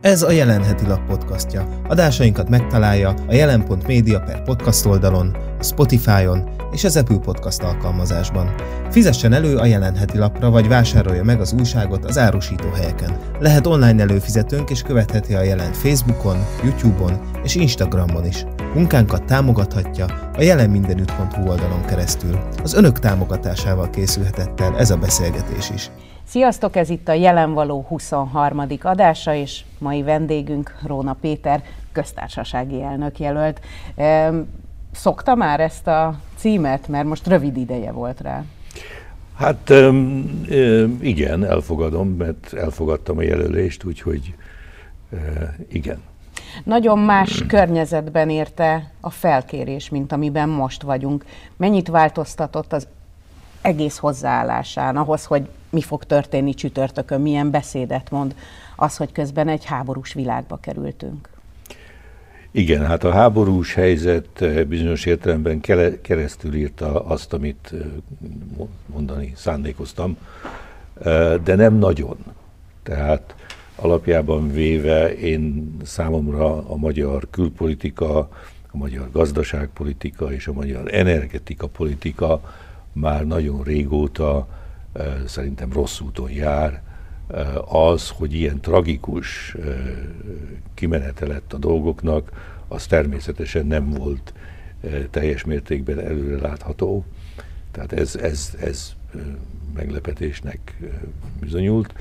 Ez a Jelenheti Lap podcastja. Adásainkat megtalálja a jelen.media per podcast oldalon, a Spotify-on és az Apple Podcast alkalmazásban. Fizessen elő a Jelenheti Lapra, vagy vásárolja meg az újságot az árusító helyeken. Lehet online előfizetőnk és követheti a jelent Facebookon, YouTube-on és Instagramon is. Munkánkat támogathatja a jelenmindenütt.hu oldalon keresztül. Az önök támogatásával készülhetett el ez a beszélgetés is. Sziasztok, ez itt a Jelenvaló 23. adása, és mai vendégünk Róna Péter, köztársasági elnök jelölt. Szokta már ezt a címet, mert most rövid ideje volt rá. Hát igen, elfogadom, mert elfogadtam a jelölést, úgyhogy igen. Nagyon más környezetben érte a felkérés, mint amiben most vagyunk. Mennyit változtatott az egész hozzáállásán, ahhoz, hogy mi fog történni csütörtökön, milyen beszédet mond, az, hogy közben egy háborús világba kerültünk. Igen, hát a háborús helyzet eh, bizonyos értelemben keresztül írta azt, amit eh, mondani szándékoztam, eh, de nem nagyon. Tehát alapjában véve én számomra a magyar külpolitika, a magyar gazdaságpolitika és a magyar energetika politika már nagyon régóta szerintem rossz úton jár, az, hogy ilyen tragikus kimenete lett a dolgoknak, az természetesen nem volt teljes mértékben előre. Tehát ez, ez, ez meglepetésnek bizonyult,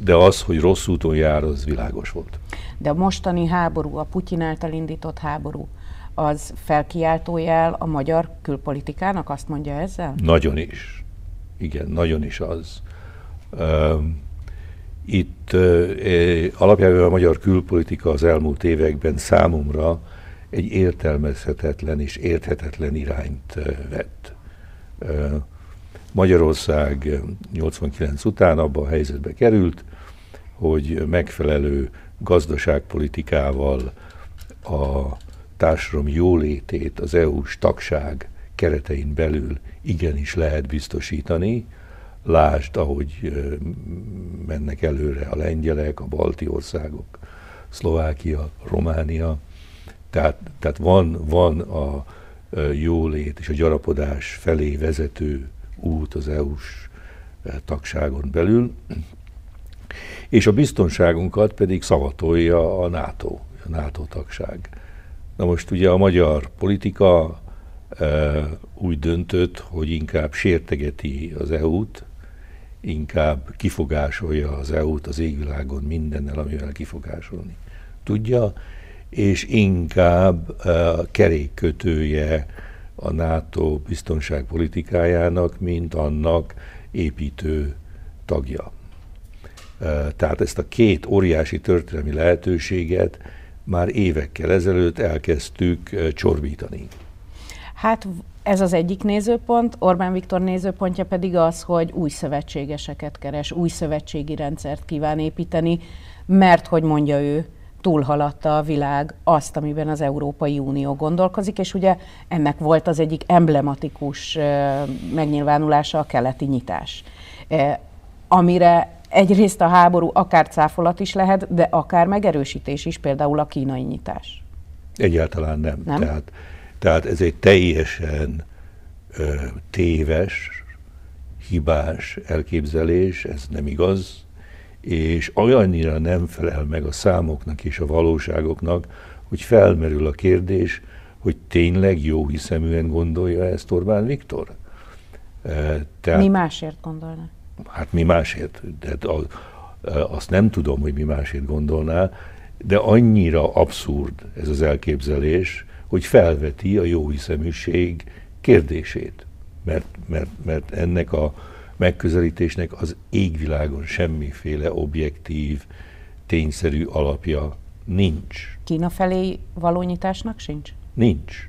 de az, hogy rossz úton jár, az világos volt. De a mostani háború, a Putyin által indított háború, az felkiáltójel a magyar külpolitikának, azt mondja ezzel? Nagyon is. Igen, nagyon is az. Itt alapjában a magyar külpolitika az elmúlt években számomra egy értelmezhetetlen és érthetetlen irányt vett. Magyarország 89 után abban a helyzetbe került, hogy megfelelő gazdaságpolitikával a társadalom jólétét az EU-s tagság keretein belül igenis lehet biztosítani. Lásd, ahogy mennek előre a lengyelek, a balti országok, Szlovákia, Románia. Tehát, tehát van, van a jólét és a gyarapodás felé vezető út az EU-s tagságon belül, és a biztonságunkat pedig szavatolja a NATO, a NATO tagság. Na most ugye a magyar politika e, úgy döntött, hogy inkább sértegeti az EU-t, inkább kifogásolja az EU-t az égvilágon mindennel, amivel kifogásolni tudja, és inkább e, kerékkötője a NATO biztonságpolitikájának, mint annak építő tagja. E, tehát ezt a két óriási történelmi lehetőséget már évekkel ezelőtt elkezdtük csorbítani. Hát ez az egyik nézőpont, Orbán Viktor nézőpontja pedig az, hogy új szövetségeseket keres, új szövetségi rendszert kíván építeni, mert, hogy mondja ő, túlhaladta a világ azt, amiben az Európai Unió gondolkozik, és ugye ennek volt az egyik emblematikus megnyilvánulása a keleti nyitás, amire egyrészt a háború akár cáfolat is lehet, de akár megerősítés is, például a kínai nyitás. Egyáltalán nem. nem? Tehát, tehát ez egy teljesen ö, téves, hibás elképzelés, ez nem igaz, és olyannyira nem felel meg a számoknak és a valóságoknak, hogy felmerül a kérdés, hogy tényleg jó hiszeműen gondolja ezt Orbán Viktor? Tehát, Mi másért gondolnak? Hát mi másért, de azt nem tudom, hogy mi másért gondolná, de annyira abszurd ez az elképzelés, hogy felveti a jóhiszeműség kérdését. Mert, mert, mert ennek a megközelítésnek az égvilágon semmiféle objektív, tényszerű alapja nincs. Kína felé való nyitásnak sincs? Nincs.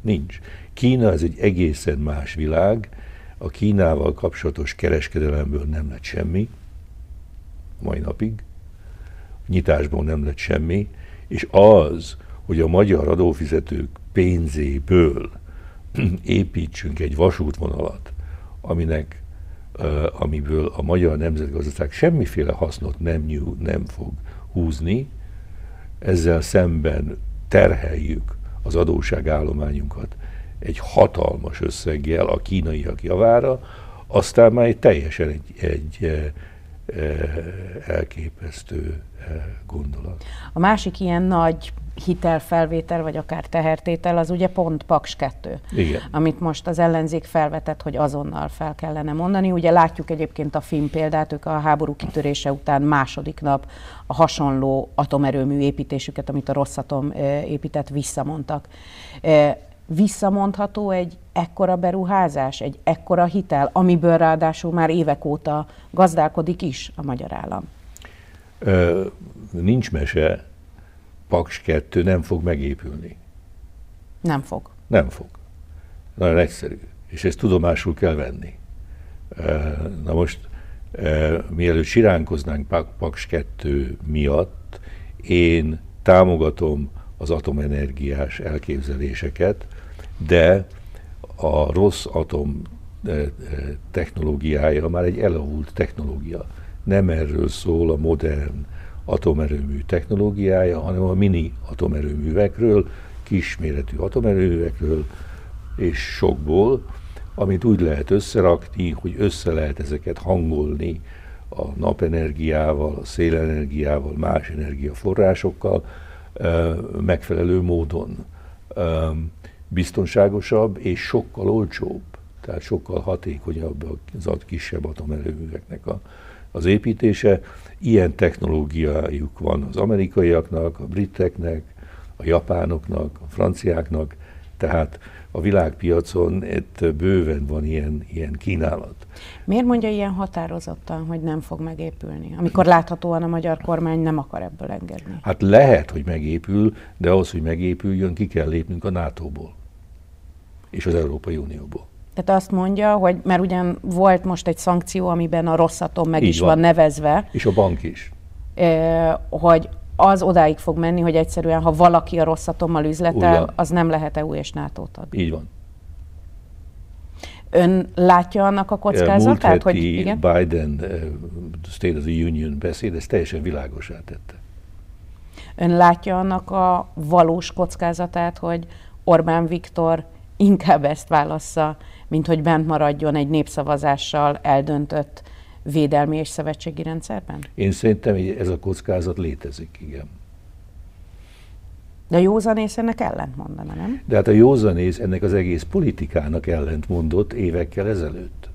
Nincs. Kína ez egy egészen más világ, a Kínával kapcsolatos kereskedelemből nem lett semmi, mai napig, nyitásból nem lett semmi, és az, hogy a magyar adófizetők pénzéből építsünk egy vasútvonalat, aminek, amiből a magyar nemzetgazdaság semmiféle hasznot nem, nyúl, nem fog húzni, ezzel szemben terheljük az adósságállományunkat egy hatalmas összeggel a kínaiak javára, aztán már egy teljesen egy, egy e, e, elképesztő e, gondolat. A másik ilyen nagy hitelfelvétel, vagy akár tehertétel, az ugye pont Paks 2, Igen. amit most az ellenzék felvetett, hogy azonnal fel kellene mondani. Ugye látjuk egyébként a film példát, ők a háború kitörése után második nap a hasonló atomerőmű építésüket, amit a Rosszatom épített, visszamondtak. Visszamondható egy ekkora beruházás, egy ekkora hitel, amiből ráadásul már évek óta gazdálkodik is a magyar állam? Ö, nincs mese, Paks 2 nem fog megépülni. Nem fog. Nem fog. Nagyon egyszerű. És ezt tudomásul kell venni. Na most, mielőtt siránkoznánk Paks 2 miatt, én támogatom az atomenergiás elképzeléseket, de a rossz atom technológiája már egy elavult technológia. Nem erről szól a modern atomerőmű technológiája, hanem a mini atomerőművekről, kisméretű atomerőművekről és sokból, amit úgy lehet összerakni, hogy össze lehet ezeket hangolni a napenergiával, a szélenergiával, más energiaforrásokkal megfelelő módon. Biztonságosabb és sokkal olcsóbb, tehát sokkal hatékonyabb az kisebb atomerőműveknek a, az építése. Ilyen technológiájuk van az amerikaiaknak, a briteknek, a japánoknak, a franciáknak, tehát a világpiacon itt bőven van ilyen, ilyen kínálat. Miért mondja ilyen határozottan, hogy nem fog megépülni, amikor láthatóan a magyar kormány nem akar ebből engedni? Hát lehet, hogy megépül, de ahhoz, hogy megépüljön, ki kell lépnünk a NATO-ból és az Európai Unióból. Tehát azt mondja, hogy mert ugyan volt most egy szankció, amiben a rosszatom meg Így is van. van nevezve. És a bank is. hogy az odáig fog menni, hogy egyszerűen, ha valaki a rosszatommal üzletel, az nem lehet EU és NATO tag. Így van. Ön látja annak a kockázatát? Múlt hogy igen? Biden uh, State of the Union beszéd, ezt teljesen világosá tette. Ön látja annak a valós kockázatát, hogy Orbán Viktor inkább ezt válassza, mint hogy bent maradjon egy népszavazással eldöntött védelmi és szövetségi rendszerben? Én szerintem ez a kockázat létezik, igen. De a józanész ennek ellent mondana, nem? De hát a józanész ennek az egész politikának ellent mondott évekkel ezelőtt.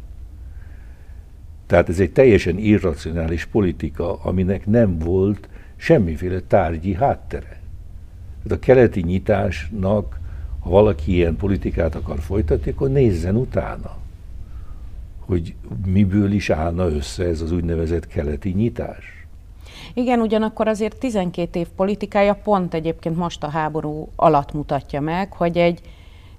Tehát ez egy teljesen irracionális politika, aminek nem volt semmiféle tárgyi háttere. Tehát a keleti nyitásnak ha valaki ilyen politikát akar folytatni, akkor nézzen utána, hogy miből is állna össze ez az úgynevezett keleti nyitás. Igen, ugyanakkor azért 12 év politikája pont egyébként most a háború alatt mutatja meg, hogy egy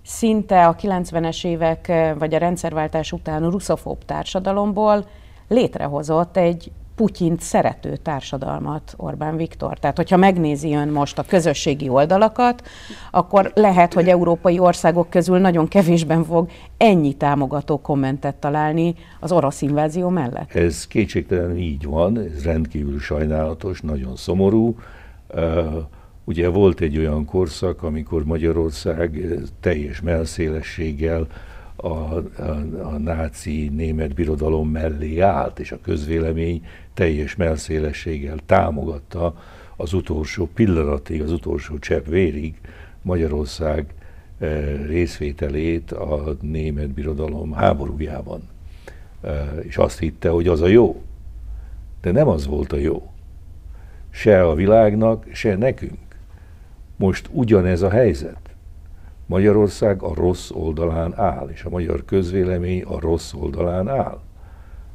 szinte a 90-es évek vagy a rendszerváltás után russzofób társadalomból létrehozott egy Putyint szerető társadalmat Orbán Viktor. Tehát, hogyha megnézi ön most a közösségi oldalakat, akkor lehet, hogy európai országok közül nagyon kevésben fog ennyi támogató kommentet találni az orosz invázió mellett. Ez kétségtelenül így van, ez rendkívül sajnálatos, nagyon szomorú. Ugye volt egy olyan korszak, amikor Magyarország teljes melszélességgel a, a, a náci német birodalom mellé állt, és a közvélemény teljes melszélességgel támogatta az utolsó pillanatig, az utolsó csepp vérig Magyarország eh, részvételét a német birodalom háborújában. Eh, és azt hitte, hogy az a jó. De nem az volt a jó. Se a világnak, se nekünk. Most ugyanez a helyzet. Magyarország a rossz oldalán áll, és a magyar közvélemény a rossz oldalán áll.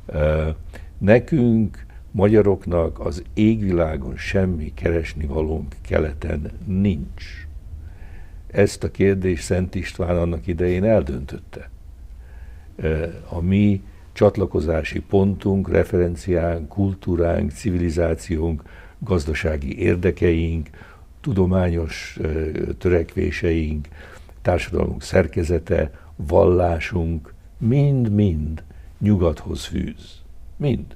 Eh, nekünk magyaroknak az égvilágon semmi keresni valónk keleten nincs. Ezt a kérdést Szent István annak idején eldöntötte. A mi csatlakozási pontunk, referenciánk, kultúránk, civilizációnk, gazdasági érdekeink, tudományos törekvéseink, társadalmunk szerkezete, vallásunk mind-mind nyugathoz fűz. Mind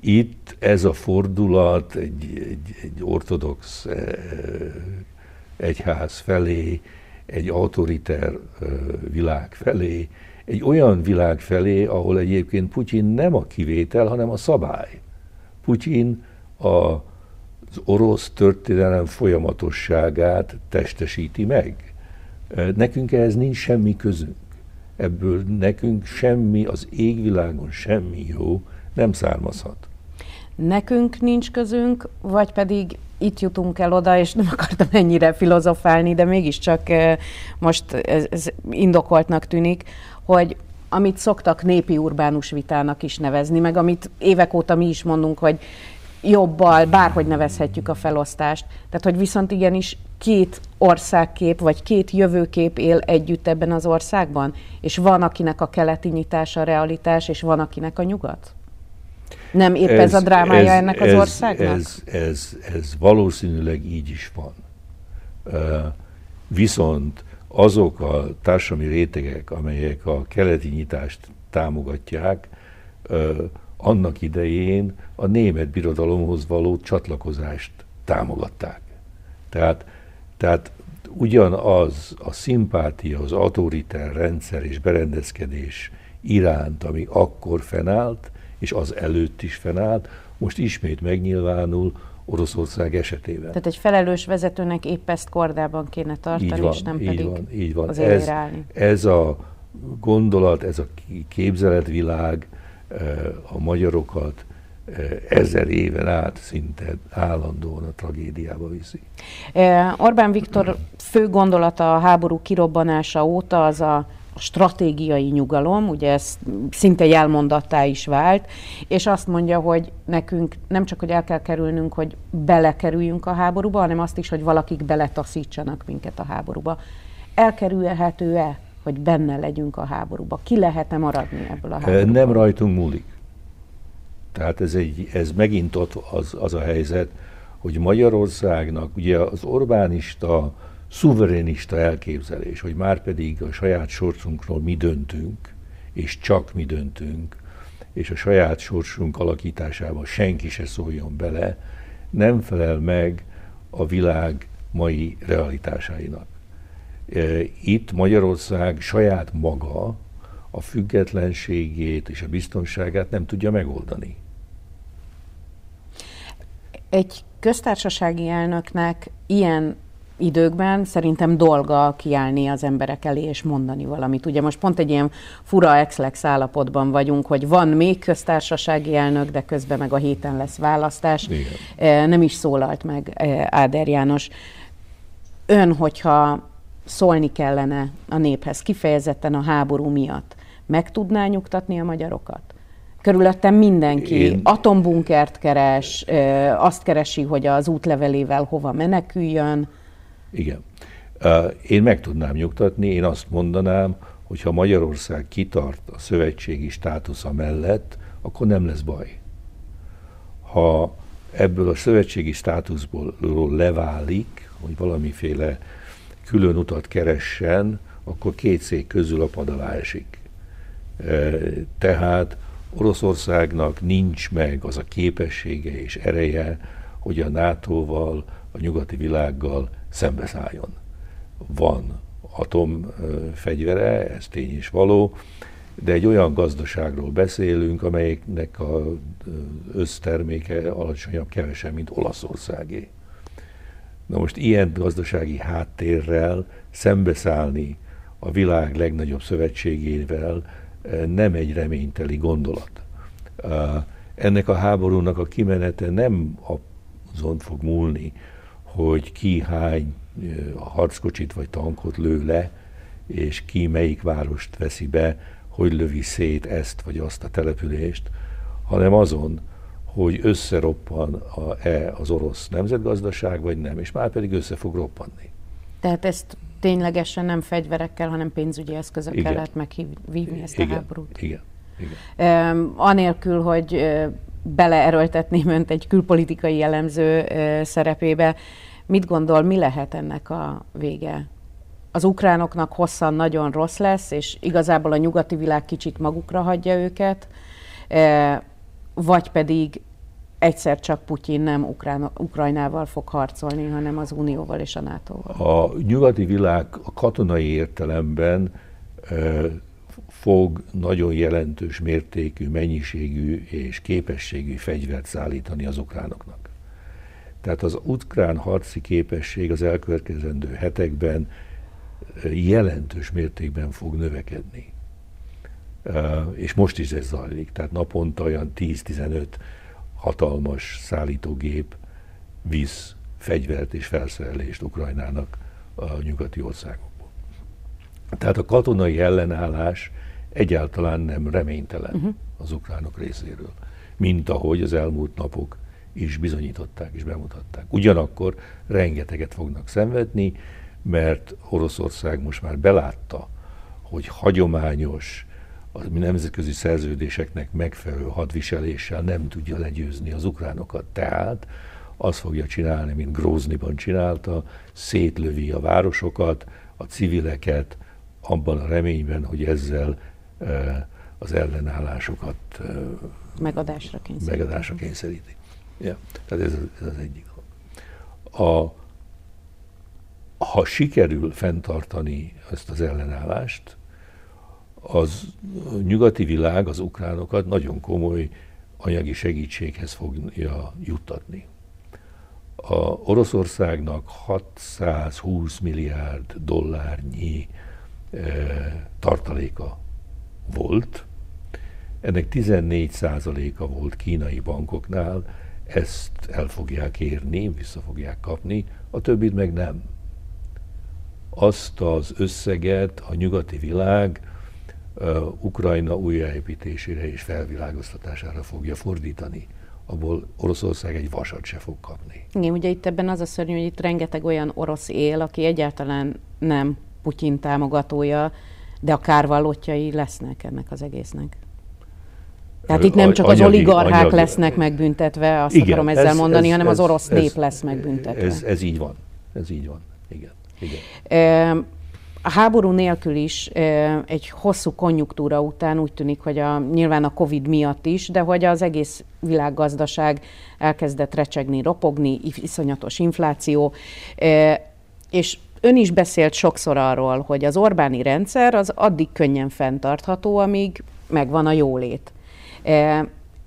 Itt ez a fordulat egy, egy, egy ortodox egyház felé, egy autoriter világ felé, egy olyan világ felé, ahol egyébként Putyin nem a kivétel, hanem a szabály. Putyin a, az orosz történelem folyamatosságát testesíti meg. Nekünk ehhez nincs semmi közünk. Ebből nekünk semmi, az égvilágon semmi jó nem származhat. Nekünk nincs közünk, vagy pedig itt jutunk el oda, és nem akartam ennyire filozofálni, de mégiscsak most ez, indokoltnak tűnik, hogy amit szoktak népi urbánus vitának is nevezni, meg amit évek óta mi is mondunk, hogy jobbal, bárhogy nevezhetjük a felosztást. Tehát, hogy viszont igenis két országkép, vagy két jövőkép él együtt ebben az országban, és van, akinek a keleti nyitása a realitás, és van, akinek a nyugat? Nem épp ez, ez a drámája ez, ennek az ez, országnak? Ez, ez, ez valószínűleg így is van. Uh, viszont azok a társadalmi rétegek, amelyek a keleti nyitást támogatják, uh, annak idején a német birodalomhoz való csatlakozást támogatták. Tehát, tehát ugyanaz a szimpátia, az autoriter rendszer és berendezkedés iránt, ami akkor fennállt, és az előtt is fennállt, most ismét megnyilvánul Oroszország esetében. Tehát egy felelős vezetőnek épp ezt kordában kéne tartani, van, és nem pedig van, így van. az ez, ez a gondolat, ez a képzeletvilág eh, a magyarokat eh, ezer éven át szinte állandóan a tragédiába viszi. Eh, Orbán Viktor fő gondolata a háború kirobbanása óta az a stratégiai nyugalom, ugye ez szinte jelmondattá is vált, és azt mondja, hogy nekünk nem csak, hogy el kell kerülnünk, hogy belekerüljünk a háborúba, hanem azt is, hogy valakik beletaszítsanak minket a háborúba. Elkerülhető-e, hogy benne legyünk a háborúba? Ki lehet-e maradni ebből a háborúból? Nem rajtunk múlik. Tehát ez, egy, ez megint ott az, az a helyzet, hogy Magyarországnak ugye az Orbánista szuverénista elképzelés, hogy már pedig a saját sorsunkról mi döntünk, és csak mi döntünk, és a saját sorsunk alakításába senki se szóljon bele, nem felel meg a világ mai realitásainak. E, itt Magyarország saját maga a függetlenségét és a biztonságát nem tudja megoldani. Egy köztársasági elnöknek ilyen időkben szerintem dolga kiállni az emberek elé és mondani valamit. Ugye most pont egy ilyen fura exlex állapotban vagyunk, hogy van még köztársasági elnök, de közben meg a héten lesz választás. Igen. E, nem is szólalt meg e, Áder János. Ön, hogyha szólni kellene a néphez, kifejezetten a háború miatt, meg tudná nyugtatni a magyarokat? Körülöttem mindenki Én... atombunkert keres, e, azt keresi, hogy az útlevelével hova meneküljön. Igen. Én meg tudnám nyugtatni, én azt mondanám, hogy ha Magyarország kitart a szövetségi státusza mellett, akkor nem lesz baj. Ha ebből a szövetségi státuszból leválik, hogy valamiféle külön utat keressen, akkor két szék közül a pad esik. Tehát Oroszországnak nincs meg az a képessége és ereje, hogy a NATO-val, a nyugati világgal szembeszálljon. Van atomfegyvere, ez tény is való, de egy olyan gazdaságról beszélünk, amelyeknek az összterméke alacsonyabb kevesebb, mint Olaszországé. Na most ilyen gazdasági háttérrel szembeszállni a világ legnagyobb szövetségével nem egy reményteli gondolat. Ennek a háborúnak a kimenete nem azon fog múlni, hogy ki hány harckocsit vagy tankot lő le, és ki melyik várost veszi be, hogy lövi szét ezt vagy azt a települést, hanem azon, hogy összeroppan a-e az orosz nemzetgazdaság, vagy nem, és már pedig össze fog roppanni. Tehát ezt ténylegesen nem fegyverekkel, hanem pénzügyi eszközökkel Igen. lehet meghívni ezt Igen. a háborút. Igen. Igen. Um, anélkül, hogy beleerőltetném önt egy külpolitikai jellemző szerepébe, Mit gondol, mi lehet ennek a vége? Az ukránoknak hosszan nagyon rossz lesz, és igazából a nyugati világ kicsit magukra hagyja őket, vagy pedig egyszer csak Putyin nem Ukrán, Ukrajnával fog harcolni, hanem az Unióval és a NATO-val? A nyugati világ a katonai értelemben fog nagyon jelentős mértékű, mennyiségű és képességű fegyvert szállítani az ukránoknak. Tehát az ukrán harci képesség az elkövetkezendő hetekben jelentős mértékben fog növekedni. És most is ez zajlik, tehát naponta olyan 10-15 hatalmas szállítógép visz fegyvert és felszerelést Ukrajnának a nyugati országokból. Tehát a katonai ellenállás egyáltalán nem reménytelen uh-huh. az ukránok részéről, mint ahogy az elmúlt napok is bizonyították és bemutatták. Ugyanakkor rengeteget fognak szenvedni, mert Oroszország most már belátta, hogy hagyományos, a nemzetközi szerződéseknek megfelelő hadviseléssel nem tudja legyőzni az ukránokat. Tehát azt fogja csinálni, mint Grózniban csinálta, szétlövi a városokat, a civileket, abban a reményben, hogy ezzel az ellenállásokat megadásra kényszeríti. Megadásra kényszeríti. Ja, tehát ez, ez az egyik. A, ha sikerül fenntartani ezt az ellenállást, az nyugati világ az ukránokat nagyon komoly anyagi segítséghez fogja juttatni. A Oroszországnak 620 milliárd dollárnyi e, tartaléka volt, ennek 14 százaléka volt kínai bankoknál, ezt el fogják érni, vissza fogják kapni, a többit meg nem. Azt az összeget a nyugati világ uh, Ukrajna újjáépítésére és felvilágoztatására fogja fordítani abból Oroszország egy vasat se fog kapni. Igen, ugye itt ebben az a szörnyű, hogy itt rengeteg olyan orosz él, aki egyáltalán nem Putyin támogatója, de a kárvallottjai lesznek ennek az egésznek. Tehát itt nem csak anyagi, az oligarchák anyagi, lesznek megbüntetve, azt igen, akarom ezzel ez, mondani, ez, hanem ez, az orosz ez, nép lesz megbüntetve. Ez, ez így van. Ez így van. Igen. igen. A háború nélkül is egy hosszú konjunktúra után úgy tűnik, hogy a, nyilván a Covid miatt is, de hogy az egész világgazdaság elkezdett recsegni, ropogni, iszonyatos infláció, és ön is beszélt sokszor arról, hogy az Orbáni rendszer az addig könnyen fenntartható, amíg megvan a jólét.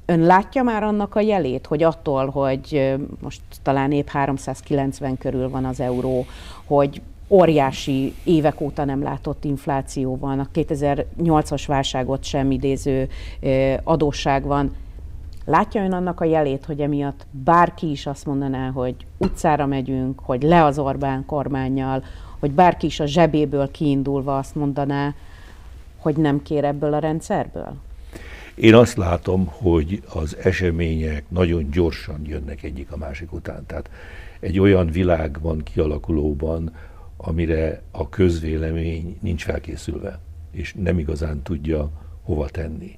Ön látja már annak a jelét, hogy attól, hogy most talán épp 390 körül van az euró, hogy óriási évek óta nem látott infláció van, a 2008-as válságot sem idéző adósság van. Látja ön annak a jelét, hogy emiatt bárki is azt mondaná, hogy utcára megyünk, hogy le az Orbán kormányjal, hogy bárki is a zsebéből kiindulva azt mondaná, hogy nem kér ebből a rendszerből? Én azt látom, hogy az események nagyon gyorsan jönnek egyik a másik után. Tehát egy olyan világ van kialakulóban, amire a közvélemény nincs felkészülve, és nem igazán tudja hova tenni.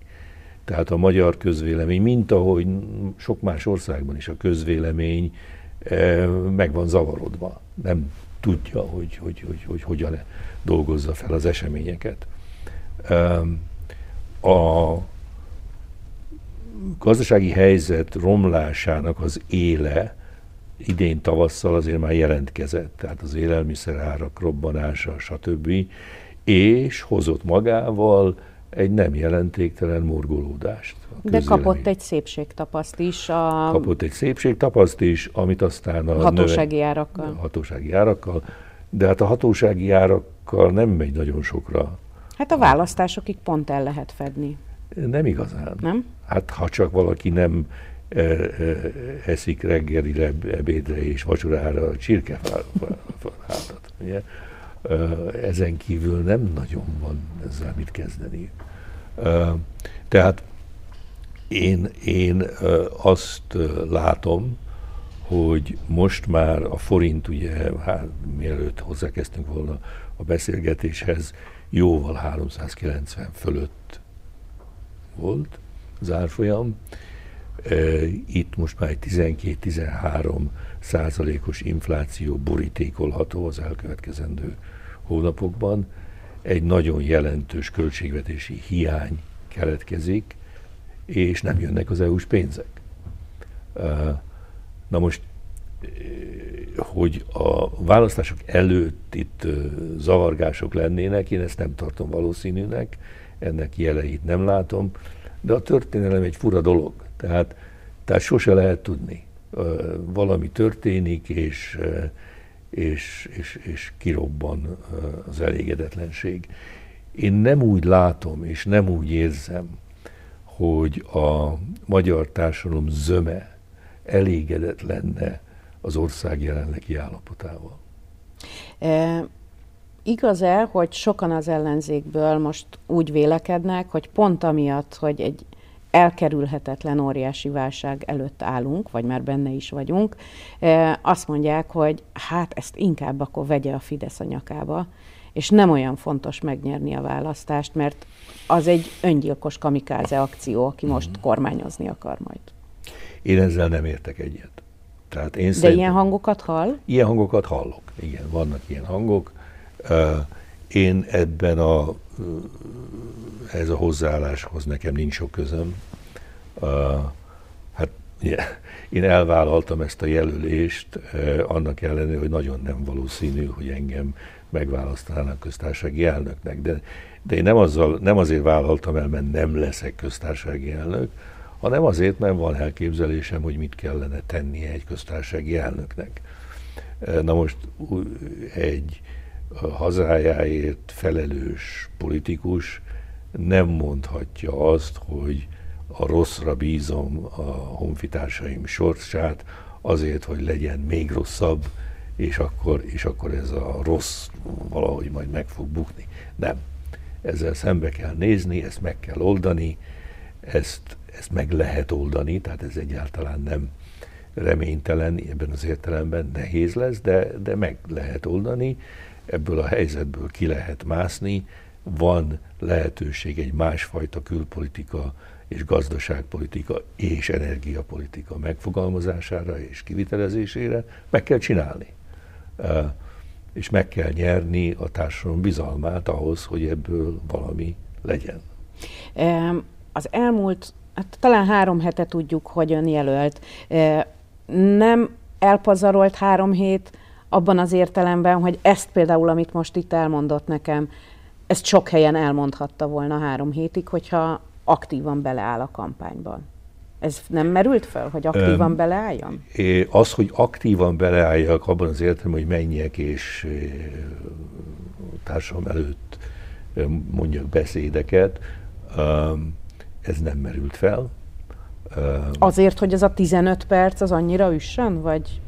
Tehát a magyar közvélemény, mint ahogy sok más országban is a közvélemény eh, meg van zavarodva. Nem tudja, hogy, hogy, hogy, hogy hogyan dolgozza fel az eseményeket. A gazdasági helyzet romlásának az éle idén tavasszal azért már jelentkezett, tehát az élelmiszerárak robbanása, stb. És hozott magával egy nem jelentéktelen morgolódást. De kapott egy szépségtapaszt is. A... Kapott egy szépségtapaszt is, amit aztán a hatósági növe... árakkal. hatósági árakkal. De hát a hatósági árakkal nem megy nagyon sokra. Hát a választásokig pont el lehet fedni. Nem igazán. Nem? Hát ha csak valaki nem e, e, eszik reggelire, ebédre és vacsorára a csirkefálat. Ezen kívül nem nagyon van ezzel mit kezdeni. Tehát én, én azt látom, hogy most már a forint, ugye, hát, mielőtt hozzákezdtünk volna a beszélgetéshez, jóval 390 fölött volt az árfolyam. Itt most már egy 12-13 százalékos infláció borítékolható az elkövetkezendő hónapokban. Egy nagyon jelentős költségvetési hiány keletkezik, és nem jönnek az EU-s pénzek. Na most, hogy a választások előtt itt zavargások lennének, én ezt nem tartom valószínűnek, ennek jeleit nem látom, de a történelem egy fura dolog, tehát, tehát sose lehet tudni. Valami történik, és, és, és, és kirobban az elégedetlenség. Én nem úgy látom, és nem úgy érzem, hogy a magyar társadalom zöme elégedett lenne az ország jelenlegi állapotával. E, Igaz-e, hogy sokan az ellenzékből most úgy vélekednek, hogy pont amiatt, hogy egy elkerülhetetlen óriási válság előtt állunk, vagy már benne is vagyunk, azt mondják, hogy hát ezt inkább akkor vegye a Fidesz a nyakába, és nem olyan fontos megnyerni a választást, mert az egy öngyilkos kamikáze akció, aki most mhm. kormányozni akar majd. Én ezzel nem értek egyet. Tehát én De ilyen hangokat hall? Ilyen hangokat hallok, igen, vannak ilyen hangok. Én ebben a, ez a hozzáálláshoz nekem nincs sok közöm. Hát én elvállaltam ezt a jelölést, annak ellenére, hogy nagyon nem valószínű, hogy engem megválasztanának köztársasági elnöknek. De, de én nem, azzal, nem azért vállaltam el, mert nem leszek köztársasági elnök, hanem azért, mert van elképzelésem, hogy mit kellene tennie egy köztársasági elnöknek. Na most egy hazájáért felelős politikus nem mondhatja azt, hogy a rosszra bízom a honfitársaim sorsát azért, hogy legyen még rosszabb, és akkor, és akkor ez a rossz valahogy majd meg fog bukni. Nem. Ezzel szembe kell nézni, ezt meg kell oldani, ezt, ezt meg lehet oldani, tehát ez egyáltalán nem reménytelen, ebben az értelemben nehéz lesz, de, de meg lehet oldani, ebből a helyzetből ki lehet mászni, van lehetőség egy másfajta külpolitika és gazdaságpolitika és energiapolitika megfogalmazására és kivitelezésére, meg kell csinálni. És meg kell nyerni a társadalom bizalmát ahhoz, hogy ebből valami legyen. Az elmúlt, hát talán három hete tudjuk, hogy ön jelölt. Nem elpazarolt három hét abban az értelemben, hogy ezt például, amit most itt elmondott nekem, ezt sok helyen elmondhatta volna három hétig, hogyha aktívan beleáll a kampányban. Ez nem merült fel, hogy aktívan um, beleálljon? Az, hogy aktívan beleálljak abban az értelemben, hogy menjek és társam előtt mondjak beszédeket, ez nem merült fel. Azért, hogy ez a 15 perc az annyira üssön, vagy?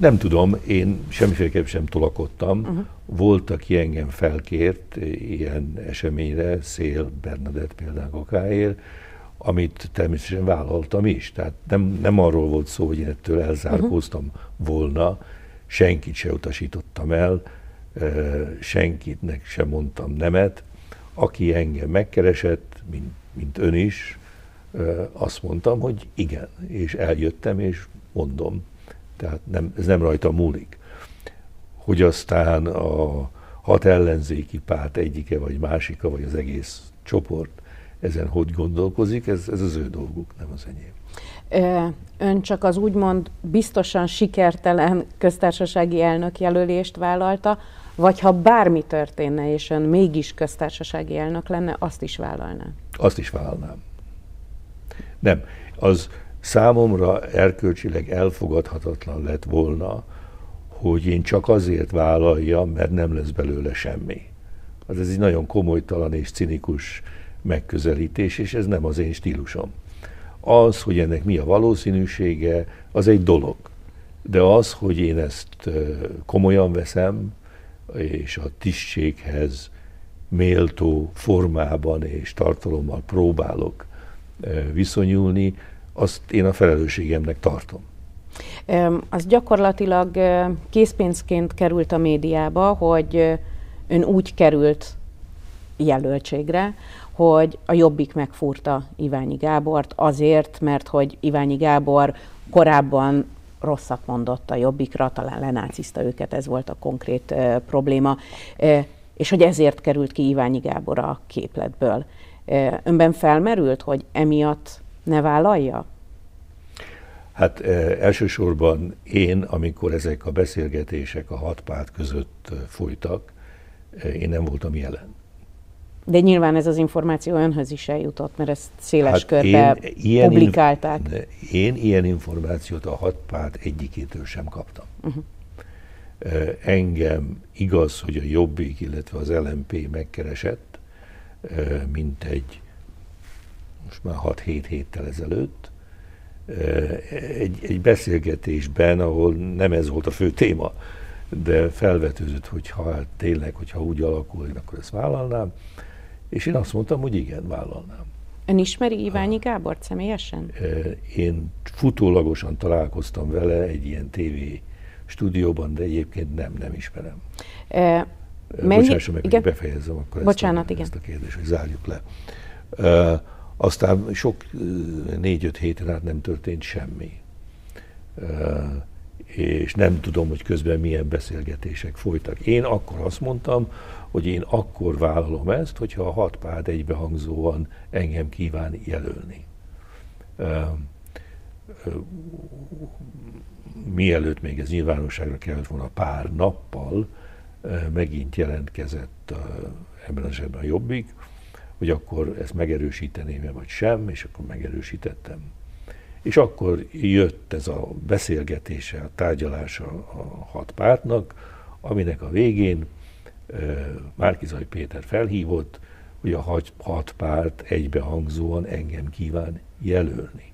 Nem tudom, én semmiféleképp sem tolakodtam. Uh-huh. Volt, aki engem felkért ilyen eseményre, Szél Bernadett például okáért, amit természetesen vállaltam is. Tehát nem, nem arról volt szó, hogy én ettől elzárkóztam uh-huh. volna, senkit se utasítottam el, senkitnek sem mondtam nemet. Aki engem megkeresett, mint, mint ön is, azt mondtam, hogy igen, és eljöttem, és mondom. Tehát nem, ez nem rajta múlik. Hogy aztán a hat ellenzéki párt egyike vagy másika, vagy az egész csoport ezen hogy gondolkozik, ez, ez az ő dolguk, nem az enyém. Ön csak az úgymond biztosan sikertelen köztársasági elnök jelölést vállalta, vagy ha bármi történne, és ön mégis köztársasági elnök lenne, azt is vállalná? Azt is vállalnám. Nem, az számomra erkölcsileg elfogadhatatlan lett volna, hogy én csak azért vállaljam, mert nem lesz belőle semmi. Az ez egy nagyon komolytalan és cinikus megközelítés, és ez nem az én stílusom. Az, hogy ennek mi a valószínűsége, az egy dolog. De az, hogy én ezt komolyan veszem, és a tisztséghez méltó formában és tartalommal próbálok viszonyulni, azt én a felelősségemnek tartom. Az gyakorlatilag készpénzként került a médiába, hogy ön úgy került jelöltségre, hogy a Jobbik megfúrta Iványi Gábort azért, mert hogy Iványi Gábor korábban rosszat mondott a Jobbikra, talán lenáciszta őket, ez volt a konkrét probléma, és hogy ezért került ki Iványi Gábor a képletből. Önben felmerült, hogy emiatt ne vállalja? Hát elsősorban én, amikor ezek a beszélgetések a hat párt között folytak, én nem voltam jelen. De nyilván ez az információ önhöz is eljutott, mert ezt széles hát körbe én ilyen publikálták. Inf- én ilyen információt a hat párt egyikétől sem kaptam. Uh-huh. Engem igaz, hogy a Jobbik, illetve az LMP megkeresett, mint egy most már 6-7 héttel ezelőtt, egy, egy beszélgetésben, ahol nem ez volt a fő téma, de felvetődött, hogy ha hát tényleg, hogyha úgy alakul, akkor ezt vállalnám, és én azt mondtam, hogy igen, vállalnám. Ön ismeri Iványi Gábor személyesen? Én futólagosan találkoztam vele egy ilyen tévé stúdióban, de egyébként nem, nem ismerem. E, mennyi... Bocsásson meg, igen? hogy befejezzem akkor Bocsánat, ezt, a, igen. ezt a kérdést, hogy zárjuk le. Uh, aztán sok négy-öt héten át nem történt semmi. És nem tudom, hogy közben milyen beszélgetések folytak. Én akkor azt mondtam, hogy én akkor vállalom ezt, hogyha a hat párt egybehangzóan engem kíván jelölni. Mielőtt még ez nyilvánosságra kellett volna pár nappal, megint jelentkezett ebben az esetben a Jobbik, hogy akkor ezt megerősíteném-e vagy sem, és akkor megerősítettem. És akkor jött ez a beszélgetése, a tárgyalása a hat pártnak, aminek a végén Márkizaj Péter felhívott, hogy a hat, párt egybehangzóan engem kíván jelölni.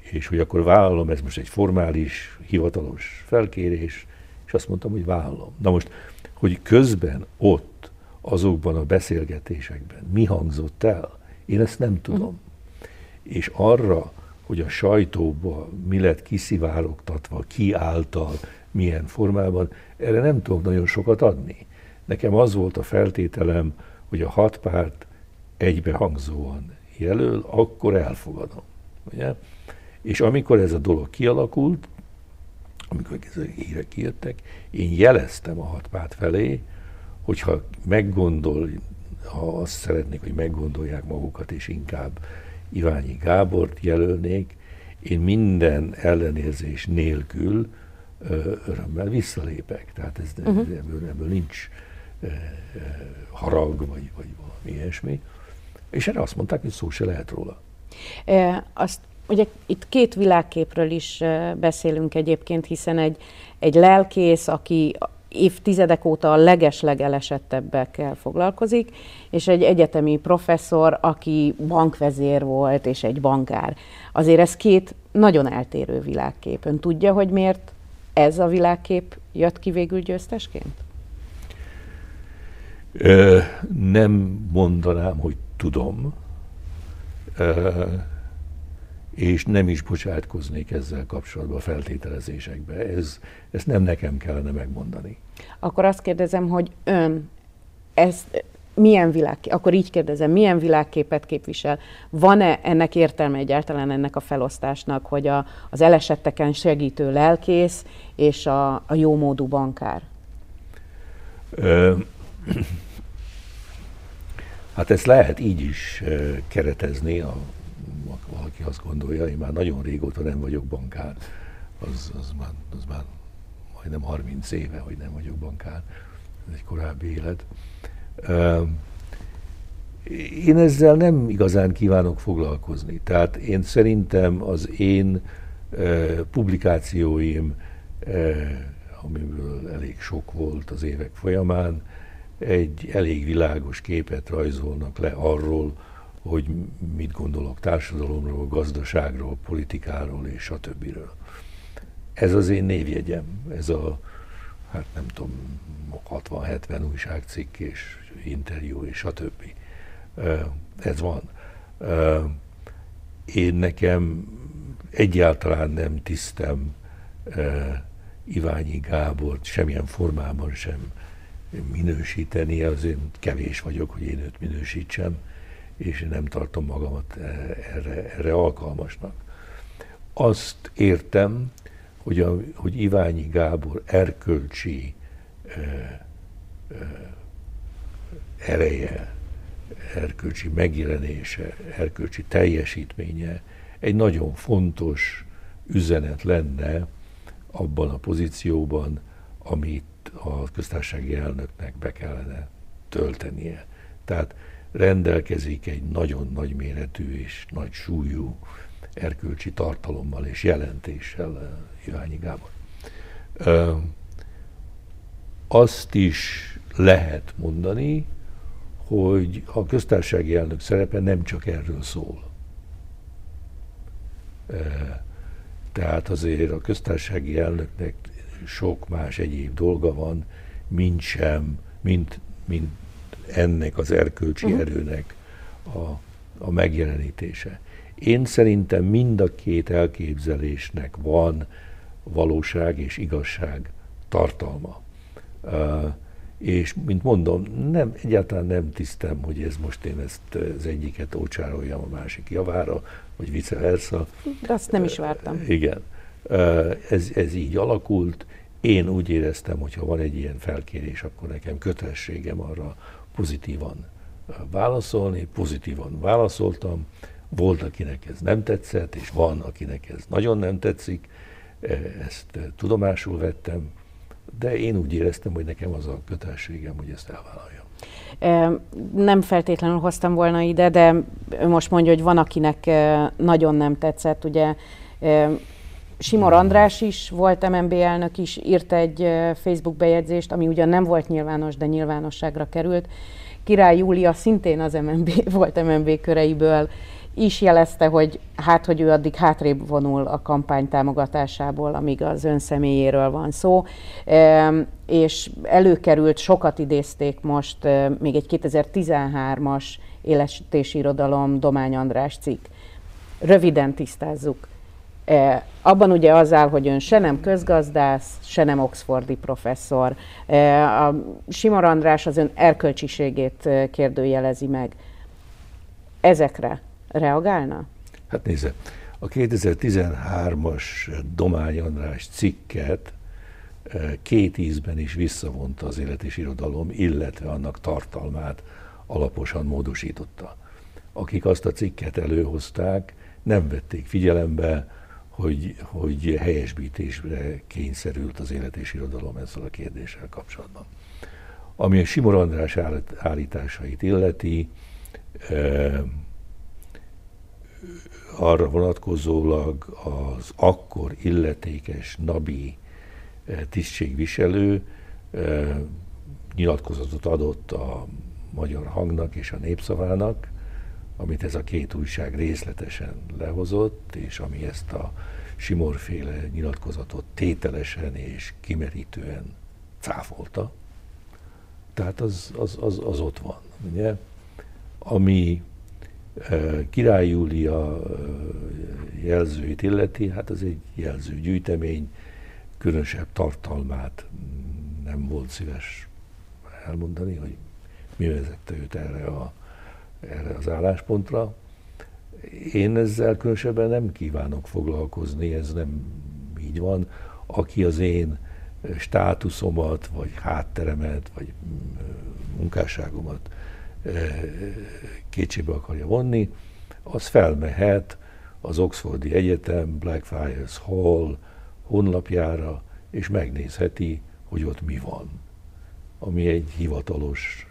És hogy akkor vállalom, ez most egy formális, hivatalos felkérés, és azt mondtam, hogy vállalom. Na most, hogy közben ott azokban a beszélgetésekben mi hangzott el, én ezt nem tudom. Uh-huh. És arra, hogy a sajtóba mi lett kiszivárogtatva, ki által, milyen formában, erre nem tudok nagyon sokat adni. Nekem az volt a feltételem, hogy a hat párt egybehangzóan jelöl, akkor elfogadom. Ugye? És amikor ez a dolog kialakult, amikor ezek hírek kijöttek, én jeleztem a hat párt felé, hogyha meggondol, ha azt szeretnék, hogy meggondolják magukat, és inkább Iványi Gábort jelölnék, én minden ellenérzés nélkül örömmel visszalépek. Tehát ez, uh-huh. ebből, ebből nincs harag, vagy, vagy valami ilyesmi. És erre azt mondták, hogy szó se lehet róla. E, azt Ugye itt két világképről is beszélünk egyébként, hiszen egy, egy lelkész, aki évtizedek óta a legeslegelesettebbekkel foglalkozik, és egy egyetemi professzor, aki bankvezér volt, és egy bankár. Azért ez két nagyon eltérő világkép. Ön tudja, hogy miért ez a világkép jött ki végül győztesként? Ö, nem mondanám, hogy tudom. Ö, és nem is bocsátkoznék ezzel kapcsolatban a feltételezésekbe. Ez, ezt nem nekem kellene megmondani. Akkor azt kérdezem, hogy ön ezt milyen világkép, akkor így kérdezem, milyen világképet képvisel? Van-e ennek értelme egyáltalán ennek a felosztásnak, hogy a, az elesetteken segítő lelkész és a, a jómódú bankár? Ö, hát ezt lehet így is keretezni a valaki azt gondolja, én már nagyon régóta nem vagyok bankár, az, az, már, az már majdnem 30 éve, hogy nem vagyok bankár, ez egy korábbi élet. Én ezzel nem igazán kívánok foglalkozni. Tehát én szerintem az én publikációim, amiből elég sok volt az évek folyamán, egy elég világos képet rajzolnak le arról, hogy mit gondolok társadalomról, gazdaságról, politikáról és a többiről. Ez az én névjegyem, ez a, hát nem tudom, 60-70 újságcikk és interjú és a többi. Ez van. Én nekem egyáltalán nem tisztem Iványi Gábort semmilyen formában sem minősíteni, azért kevés vagyok, hogy én őt minősítsem és nem tartom magamat e, erre, erre alkalmasnak. Azt értem, hogy, a, hogy Iványi Gábor erkölcsi e, e, ereje, erkölcsi megjelenése, erkölcsi teljesítménye egy nagyon fontos üzenet lenne abban a pozícióban, amit a köztársasági elnöknek be kellene töltenie. Tehát rendelkezik egy nagyon nagy méretű és nagy súlyú erkölcsi tartalommal és jelentéssel eh, Iványi Gábor. Azt is lehet mondani, hogy a köztársasági elnök szerepe nem csak erről szól. Tehát azért a köztársasági elnöknek sok más egyéb dolga van, mint sem, mint, mint ennek az erkölcsi uh-huh. erőnek a, a megjelenítése. Én szerintem mind a két elképzelésnek van valóság és igazság tartalma. Uh, és mint mondom, nem, egyáltalán nem tisztem, hogy ez most én ezt az egyiket ócsároljam a másik javára, vagy vice versa. De azt nem is vártam. Igen. Ez, ez így alakult. Én úgy éreztem, hogy ha van egy ilyen felkérés, akkor nekem kötelességem arra pozitívan válaszolni. Pozitívan válaszoltam. Volt, akinek ez nem tetszett, és van, akinek ez nagyon nem tetszik. Ezt tudomásul vettem, de én úgy éreztem, hogy nekem az a kötelességem, hogy ezt elvállaljam. Nem feltétlenül hoztam volna ide, de most mondja, hogy van, akinek nagyon nem tetszett. Ugye Simor András is volt MNB elnök is, írt egy Facebook bejegyzést, ami ugyan nem volt nyilvános, de nyilvánosságra került. Király Júlia szintén az MNB, volt MNB köreiből, is jelezte, hogy hát, hogy ő addig hátrébb vonul a kampány támogatásából, amíg az ön személyéről van szó, és előkerült, sokat idézték most még egy 2013-as élesítési irodalom Domány András cikk. Röviden tisztázzuk. Abban ugye az áll, hogy ön se nem közgazdász, se nem oxfordi professzor. A Simor András az ön erkölcsiségét kérdőjelezi meg. Ezekre reagálna? Hát nézze, a 2013-as Domány András cikket eh, két ízben is visszavonta az élet és irodalom, illetve annak tartalmát alaposan módosította. Akik azt a cikket előhozták, nem vették figyelembe, hogy, hogy helyesbítésre kényszerült az élet és irodalom ezzel a kérdéssel kapcsolatban. Ami a Simor András állításait illeti, arra vonatkozólag az akkor illetékes nabi tisztségviselő nyilatkozatot adott a magyar hangnak és a népszavának, amit ez a két újság részletesen lehozott, és ami ezt a simorféle nyilatkozatot tételesen és kimerítően cáfolta. Tehát az, az, az, az ott van. Ugye? Ami Király Júlia jelzőit illeti, hát az egy jelzőgyűjtemény, különösebb tartalmát nem volt szíves elmondani, hogy mi vezette őt erre, a, erre az álláspontra. Én ezzel különösebben nem kívánok foglalkozni, ez nem így van. Aki az én státuszomat, vagy hátteremet, vagy munkásságomat kétségbe akarja vonni, az felmehet az Oxfordi Egyetem Blackfriars Hall honlapjára, és megnézheti, hogy ott mi van. Ami egy hivatalos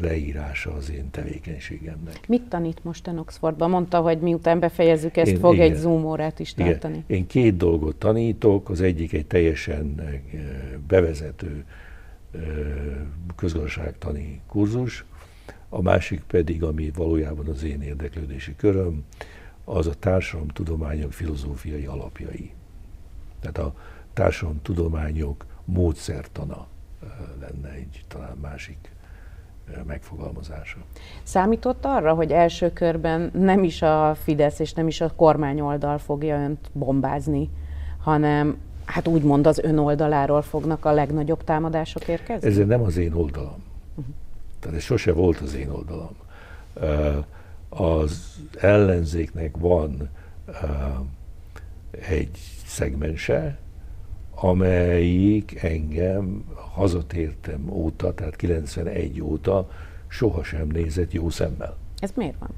leírása az én tevékenységemnek. Mit tanít most en Oxfordban? Mondta, hogy miután befejezzük ezt, én, fog igen, egy Zoom órát is tartani. Igen. Én két dolgot tanítok, az egyik egy teljesen bevezető közgazdaságtani kurzus, a másik pedig, ami valójában az én érdeklődési köröm, az a társadalomtudományok filozófiai alapjai. Tehát a társadalomtudományok módszertana lenne egy talán másik megfogalmazása. Számított arra, hogy első körben nem is a Fidesz és nem is a kormány oldal fogja önt bombázni, hanem hát úgymond az ön oldaláról fognak a legnagyobb támadások érkezni? Ez nem az én oldalam. Uh-huh. Tehát ez sose volt az én oldalam. Az ellenzéknek van egy szegmense, amelyik engem hazatértem óta, tehát 91 óta sohasem nézett jó szemmel. Ez miért van?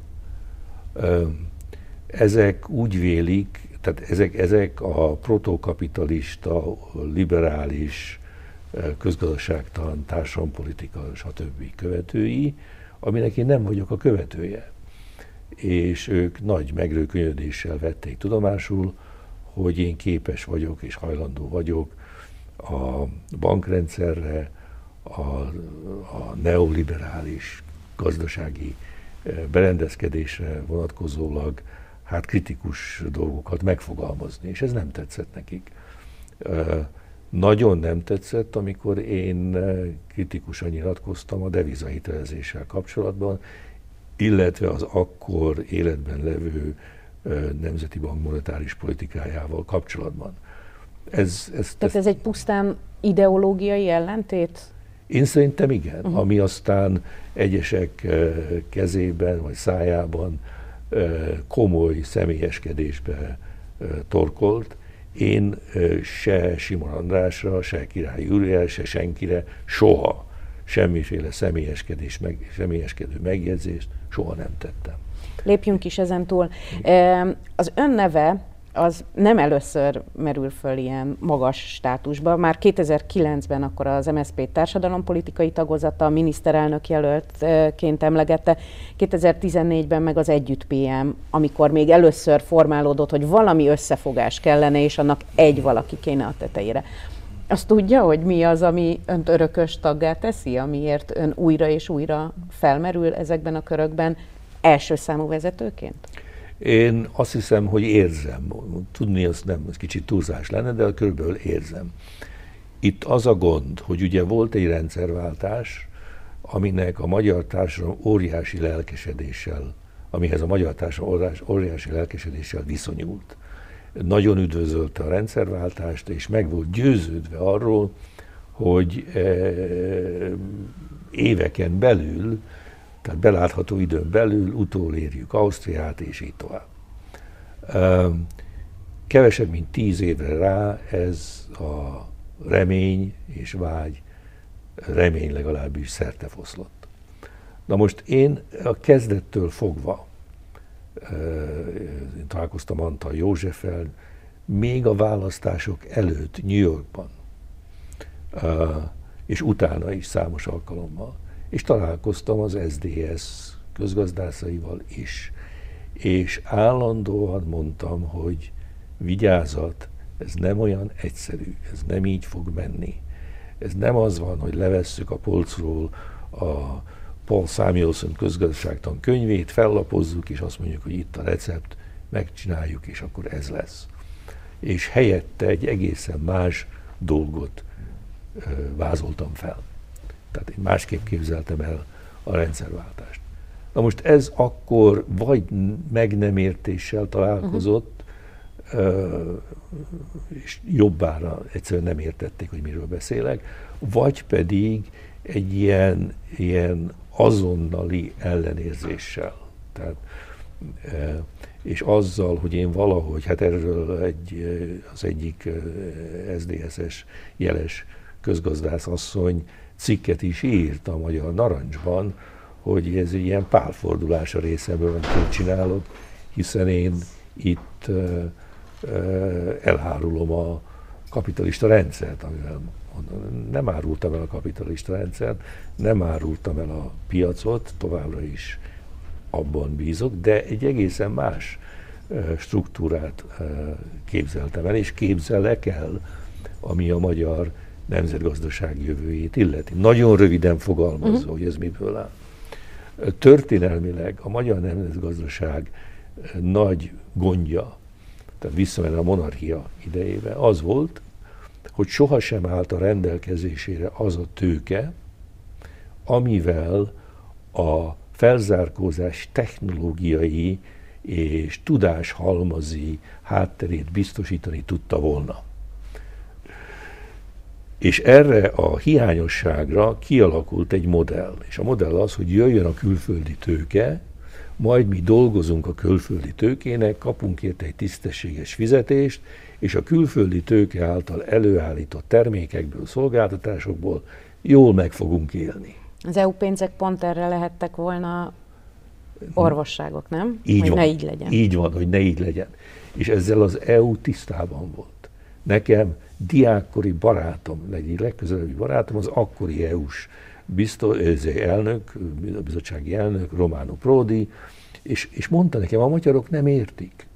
Ezek úgy vélik, tehát ezek, ezek a protokapitalista, liberális, közgazdaságtalan, társadalompolitika, stb. követői, aminek én nem vagyok a követője. És ők nagy megrőkönyödéssel vették tudomásul, hogy én képes vagyok és hajlandó vagyok a bankrendszerre, a, a neoliberális gazdasági berendezkedésre vonatkozólag hát kritikus dolgokat megfogalmazni, és ez nem tetszett nekik. Nagyon nem tetszett, amikor én kritikusan nyilatkoztam a devizahitelezéssel kapcsolatban, illetve az akkor életben levő Nemzeti Bank monetáris politikájával kapcsolatban. Ez, ez, Tehát ez, ez egy pusztán ideológiai ellentét? Én szerintem igen, uh-huh. ami aztán egyesek kezében vagy szájában komoly személyeskedésbe torkolt. Én se Simon Andrásra, se Király Júliára, se senkire soha semmiféle személyeskedés, meg, személyeskedő megjegyzést soha nem tettem. Lépjünk is ezen túl. Az ön neve az nem először merül föl ilyen magas státusba. Már 2009-ben akkor az MSZP társadalompolitikai tagozata, a miniszterelnök jelöltként emlegette, 2014-ben meg az Együtt PM, amikor még először formálódott, hogy valami összefogás kellene, és annak egy valaki kéne a tetejére. Azt tudja, hogy mi az, ami önt örökös taggá teszi, amiért ön újra és újra felmerül ezekben a körökben első számú vezetőként? Én azt hiszem, hogy érzem. Tudni az nem, ez kicsit túlzás lenne, de körülbelül érzem. Itt az a gond, hogy ugye volt egy rendszerváltás, aminek a magyar társadalom óriási lelkesedéssel, amihez a magyar társadalom óriási lelkesedéssel viszonyult. Nagyon üdvözölte a rendszerváltást, és meg volt győződve arról, hogy eh, éveken belül tehát belátható időn belül utolérjük Ausztriát, és így tovább. Kevesebb, mint tíz évre rá ez a remény és vágy, remény legalábbis szerte foszlott. Na most én a kezdettől fogva, én találkoztam Antal Józseffel, még a választások előtt New Yorkban, és utána is számos alkalommal és találkoztam az SDS közgazdászaival is. És állandóan mondtam, hogy vigyázat, ez nem olyan egyszerű, ez nem így fog menni. Ez nem az van, hogy levesszük a polcról a Paul Samuelson közgazdaságtan könyvét, fellapozzuk, és azt mondjuk, hogy itt a recept, megcsináljuk, és akkor ez lesz. És helyette egy egészen más dolgot vázoltam fel. Tehát én másképp képzeltem el a rendszerváltást. Na most ez akkor vagy meg nem értéssel találkozott, uh-huh. és jobbára egyszerűen nem értették, hogy miről beszélek, vagy pedig egy ilyen, ilyen azonnali ellenérzéssel. Tehát, és azzal, hogy én valahogy, hát erről egy, az egyik SZDSZ-es jeles közgazdász asszony cikket is írt a Magyar Narancsban, hogy ez egy ilyen pálfordulás a részemről, amit csinálok, hiszen én itt uh, elhárulom a kapitalista rendszert, amivel nem árultam el a kapitalista rendszert, nem árultam el a piacot, továbbra is abban bízok, de egy egészen más struktúrát képzeltem el, és képzelek el, ami a magyar nemzetgazdaság jövőjét illeti. Nagyon röviden fogalmazva, uh-huh. hogy ez miből áll. Történelmileg a magyar nemzetgazdaság nagy gondja, tehát visszamenve a monarchia idejébe, az volt, hogy sohasem állt a rendelkezésére az a tőke, amivel a felzárkózás technológiai és tudáshalmazi hátterét biztosítani tudta volna. És erre a hiányosságra kialakult egy modell. És a modell az, hogy jöjjön a külföldi tőke, majd mi dolgozunk a külföldi tőkének, kapunk érte egy tisztességes fizetést, és a külföldi tőke által előállított termékekből, szolgáltatásokból jól meg fogunk élni. Az EU pénzek pont erre lehettek volna Orvosságok, nem? Így hogy van. ne így legyen. Így van, hogy ne így legyen. És ezzel az EU tisztában volt. Nekem diákkori barátom, egy legközelebbi barátom, az akkori EU-s biztos, elnök, bizottsági elnök, Romano Prodi, és, és mondta nekem, a magyarok nem értik.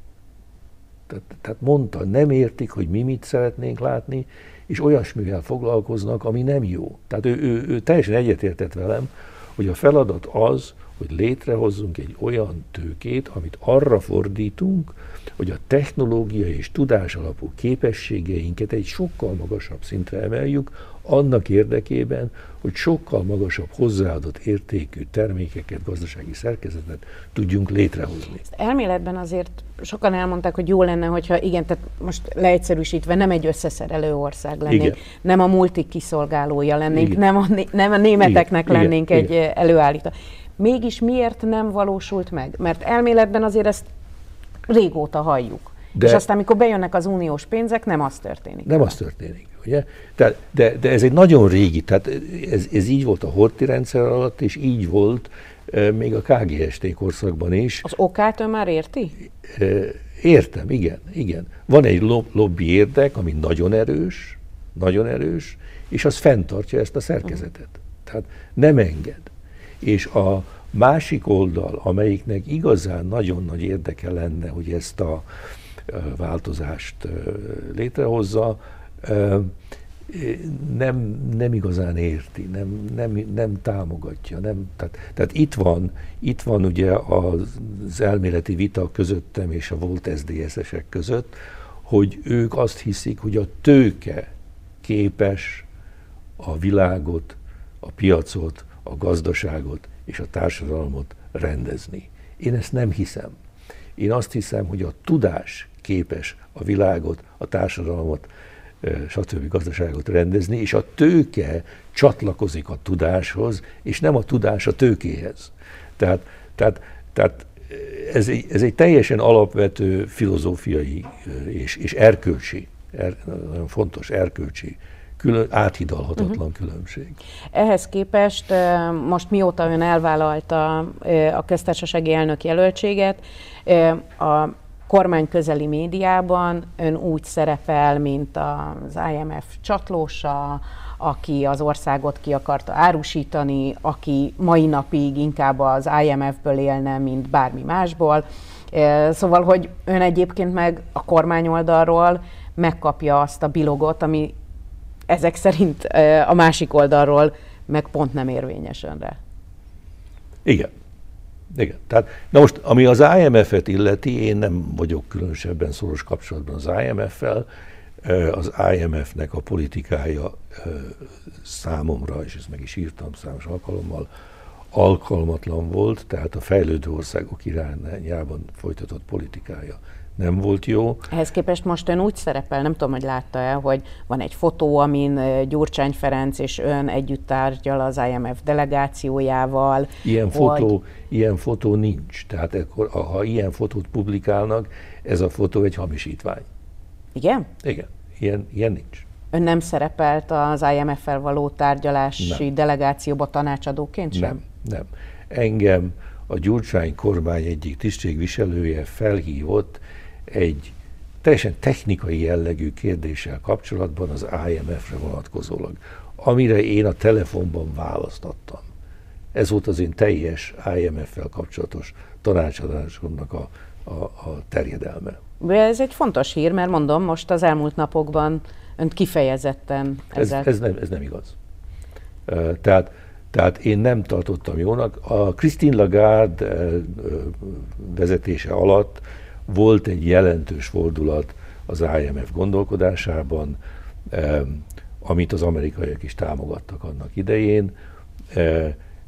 Tehát, tehát mondta, nem értik, hogy mi mit szeretnénk látni, és olyasmivel foglalkoznak, ami nem jó. Tehát ő, ő, ő teljesen egyetértett velem, hogy a feladat az, hogy létrehozzunk egy olyan tőkét, amit arra fordítunk, hogy a technológiai és tudás alapú képességeinket egy sokkal magasabb szintre emeljük, annak érdekében, hogy sokkal magasabb hozzáadott értékű termékeket, gazdasági szerkezetet tudjunk létrehozni. Ezt elméletben azért sokan elmondták, hogy jó lenne, hogyha igen, tehát most leegyszerűsítve nem egy összeszerelő ország lennénk, igen. nem a multik kiszolgálója lennénk, igen. nem a, nem a németeknek igen. lennénk igen. egy előállító. Mégis miért nem valósult meg? Mert elméletben azért ezt régóta halljuk. De, és aztán, amikor bejönnek az uniós pénzek, nem az történik. Nem az történik, ugye? Tehát, de, de ez egy nagyon régi, tehát ez, ez így volt a Horti rendszer alatt, és így volt e, még a KGST korszakban is. Az okát ön már érti? E, értem, igen, igen. Van egy lob, lobby érdek, ami nagyon erős, nagyon erős, és az fenntartja ezt a szerkezetet. Tehát nem enged. És a, másik oldal, amelyiknek igazán nagyon nagy érdeke lenne, hogy ezt a változást létrehozza, nem, nem igazán érti, nem, nem, nem támogatja. Nem, tehát, tehát itt, van, itt van ugye az elméleti vita közöttem és a volt SZDSZ-esek között, hogy ők azt hiszik, hogy a tőke képes a világot, a piacot, a gazdaságot és a társadalmat rendezni. Én ezt nem hiszem. Én azt hiszem, hogy a tudás képes a világot, a társadalmat, stb. gazdaságot rendezni, és a tőke csatlakozik a tudáshoz, és nem a tudás a tőkéhez. Tehát, tehát, tehát ez, egy, ez egy teljesen alapvető filozófiai és, és erkölcsi, er, nagyon fontos erkölcsi külön, áthidalhatatlan uh-huh. különbség. Ehhez képest most mióta ön elvállalta a köztársasági elnök jelöltséget, a kormány közeli médiában ön úgy szerepel, mint az IMF csatlósa, aki az országot ki akarta árusítani, aki mai napig inkább az IMF-ből élne, mint bármi másból. Szóval, hogy ön egyébként meg a kormány oldalról megkapja azt a bilogot, ami ezek szerint a másik oldalról meg pont nem érvényes önre. Igen. Igen. Tehát, na most, ami az IMF-et illeti, én nem vagyok különösebben szoros kapcsolatban az IMF-fel. Az IMF-nek a politikája számomra, és ezt meg is írtam számos alkalommal, alkalmatlan volt, tehát a fejlődő országok irányában folytatott politikája nem volt jó. Ehhez képest most ön úgy szerepel, nem tudom, hogy látta-e, hogy van egy fotó, amin Gyurcsány Ferenc és ön együtt tárgyal az IMF delegációjával. Ilyen, hogy... fotó, ilyen fotó nincs. Tehát ekkor, ha ilyen fotót publikálnak, ez a fotó egy hamisítvány. Igen? Igen, ilyen, ilyen nincs. Ön nem szerepelt az IMF-fel való tárgyalási nem. delegációba tanácsadóként sem? Nem, nem. Engem a Gyurcsány kormány egyik tisztségviselője felhívott egy teljesen technikai jellegű kérdéssel kapcsolatban az IMF-re vonatkozólag, amire én a telefonban választottam. Ez volt az én teljes IMF-fel kapcsolatos tanácsadásomnak a, a, a terjedelme. Ez egy fontos hír, mert mondom, most az elmúlt napokban önt kifejezetten ezzel... Ez, ez, nem, ez nem igaz. Tehát, tehát én nem tartottam jónak. A Christine Lagarde vezetése alatt volt egy jelentős fordulat az IMF gondolkodásában, amit az amerikaiak is támogattak annak idején.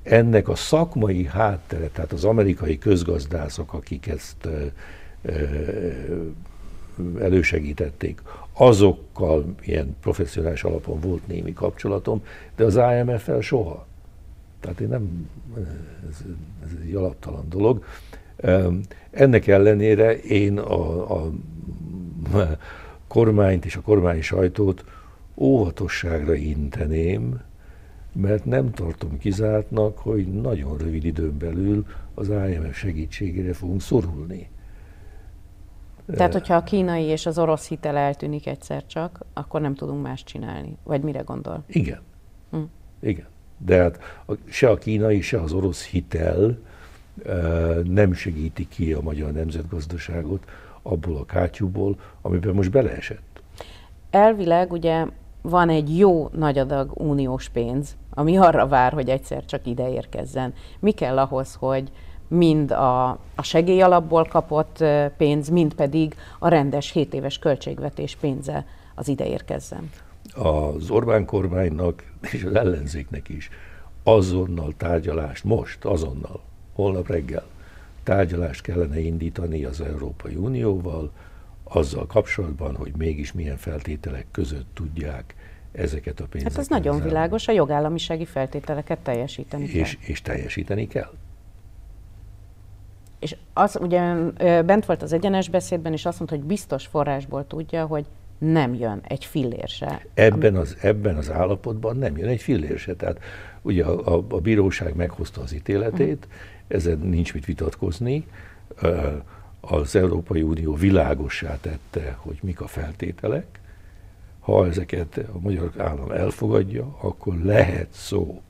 Ennek a szakmai háttere, tehát az amerikai közgazdászok, akik ezt elősegítették, azokkal ilyen professzionális alapon volt némi kapcsolatom, de az IMF-fel soha. Tehát én nem, ez, ez egy alaptalan dolog. Ennek ellenére én a, a kormányt és a kormány sajtót óvatosságra inteném, mert nem tartom kizártnak, hogy nagyon rövid időn belül az IMF segítségére fogunk szorulni. Tehát, hogyha a kínai és az orosz hitel eltűnik egyszer csak, akkor nem tudunk más csinálni. Vagy mire gondol? Igen. Hm. Igen. De hát se a kínai, se az orosz hitel nem segíti ki a magyar nemzetgazdaságot abból a kátyúból, amiben most beleesett. Elvileg ugye van egy jó nagy adag uniós pénz, ami arra vár, hogy egyszer csak ide érkezzen. Mi kell ahhoz, hogy mind a, a segélyalapból kapott pénz, mind pedig a rendes 7 éves költségvetés pénze az ide érkezzen? Az Orbán kormánynak és az ellenzéknek is azonnal tárgyalást, most, azonnal, holnap reggel tárgyalást kellene indítani az Európai Unióval, azzal kapcsolatban, hogy mégis milyen feltételek között tudják ezeket a pénzeket. Hát az nagyon zárni. világos, a jogállamisági feltételeket teljesíteni és, kell. És teljesíteni kell. És az ugye bent volt az egyenes beszédben, és azt mondta, hogy biztos forrásból tudja, hogy nem jön egy fillér se. Ebben az, ebben az állapotban nem jön egy fillér se. Tehát ugye a, a, a bíróság meghozta az ítéletét, uh-huh. Ezen nincs mit vitatkozni. Az Európai Unió világossá tette, hogy mik a feltételek. Ha ezeket a magyar állam elfogadja, akkor lehet szó,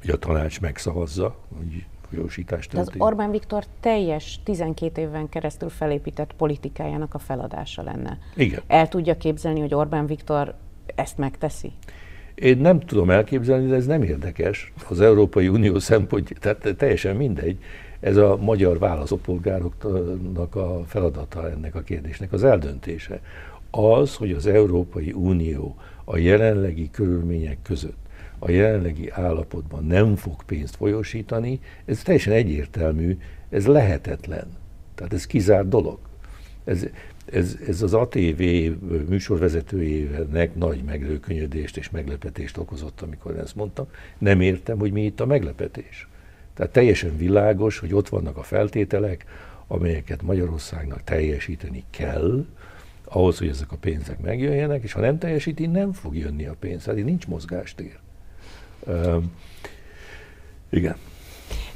hogy a tanács megszavazza, hogy folyósítás történik. De az Orbán Viktor teljes 12 éven keresztül felépített politikájának a feladása lenne. Igen. El tudja képzelni, hogy Orbán Viktor ezt megteszi? Én nem tudom elképzelni, de ez nem érdekes. Az Európai Unió szempontja, tehát teljesen mindegy. Ez a magyar válaszopolgároknak a feladata ennek a kérdésnek az eldöntése. Az, hogy az Európai Unió a jelenlegi körülmények között a jelenlegi állapotban nem fog pénzt folyosítani, ez teljesen egyértelmű, ez lehetetlen. Tehát ez kizárt dolog. Ez, ez, ez az ATV műsorvezetőjének nagy meglőkönyödést és meglepetést okozott, amikor ezt mondtam. Nem értem, hogy mi itt a meglepetés. Tehát teljesen világos, hogy ott vannak a feltételek, amelyeket Magyarországnak teljesíteni kell, ahhoz, hogy ezek a pénzek megjöjjenek, és ha nem teljesíti, nem fog jönni a pénz. Hát nincs mozgástér. Uh, igen.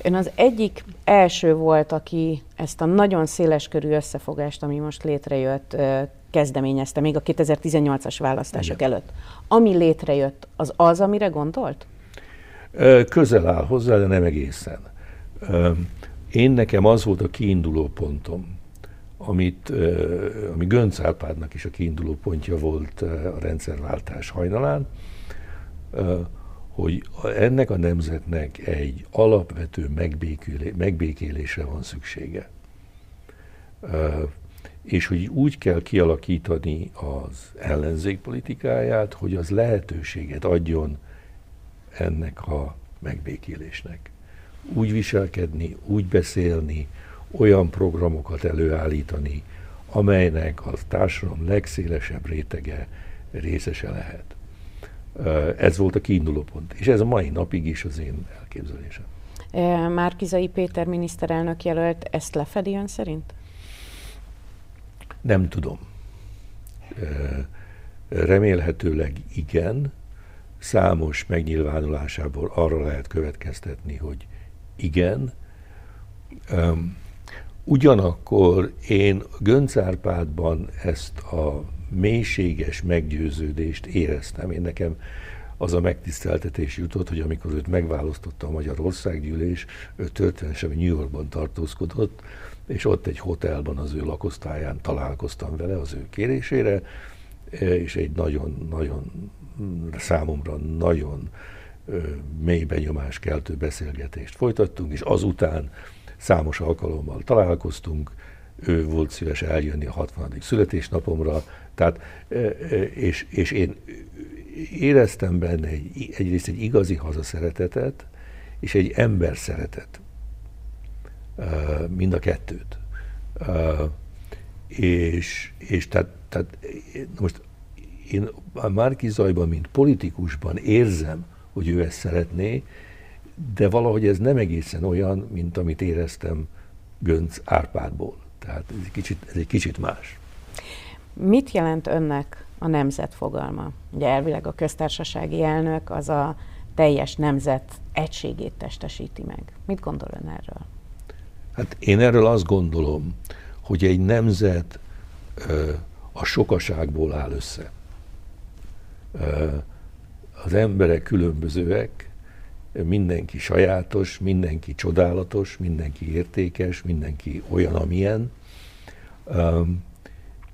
Ön az egyik első volt, aki ezt a nagyon széles körű összefogást, ami most létrejött, kezdeményezte még a 2018-as választások Igen. előtt. Ami létrejött, az az, amire gondolt? Közel áll hozzá, de nem egészen. Én nekem az volt a kiinduló pontom, amit, ami Gönc Árpádnak is a kiinduló pontja volt a rendszerváltás hajnalán, hogy ennek a nemzetnek egy alapvető megbékélésre van szüksége. És hogy úgy kell kialakítani az ellenzék politikáját, hogy az lehetőséget adjon ennek a megbékélésnek. Úgy viselkedni, úgy beszélni, olyan programokat előállítani, amelynek a társadalom legszélesebb rétege részese lehet. Ez volt a kiinduló pont. És ez a mai napig is az én elképzelésem. Márkizai Péter miniszterelnök jelölt ezt lefedi ön szerint? Nem tudom. Remélhetőleg igen. Számos megnyilvánulásából arra lehet következtetni, hogy igen. Ugyanakkor én Gönc Árpádban ezt a mélységes meggyőződést éreztem. Én nekem az a megtiszteltetés jutott, hogy amikor őt megválasztotta a Magyar Országgyűlés, ő történetesen New Yorkban tartózkodott, és ott egy hotelban az ő lakosztályán találkoztam vele az ő kérésére, és egy nagyon-nagyon számomra nagyon mély benyomás keltő beszélgetést folytattunk, és azután számos alkalommal találkoztunk, ő volt szíves eljönni a 60. születésnapomra, tehát, és, és én éreztem benne egy, egyrészt egy igazi hazaszeretetet, és egy ember szeretet. Mind a kettőt. És, és tehát, tehát most én a Márki Zajban, mint politikusban érzem, hogy ő ezt szeretné, de valahogy ez nem egészen olyan, mint amit éreztem Gönc Árpádból. Tehát ez egy kicsit, ez egy kicsit más. Mit jelent önnek a nemzet fogalma? Ugye elvileg a köztársasági elnök az a teljes nemzet egységét testesíti meg. Mit gondol ön erről? Hát én erről azt gondolom, hogy egy nemzet ö, a sokaságból áll össze. Ö, az emberek különbözőek, mindenki sajátos, mindenki csodálatos, mindenki értékes, mindenki olyan, amilyen,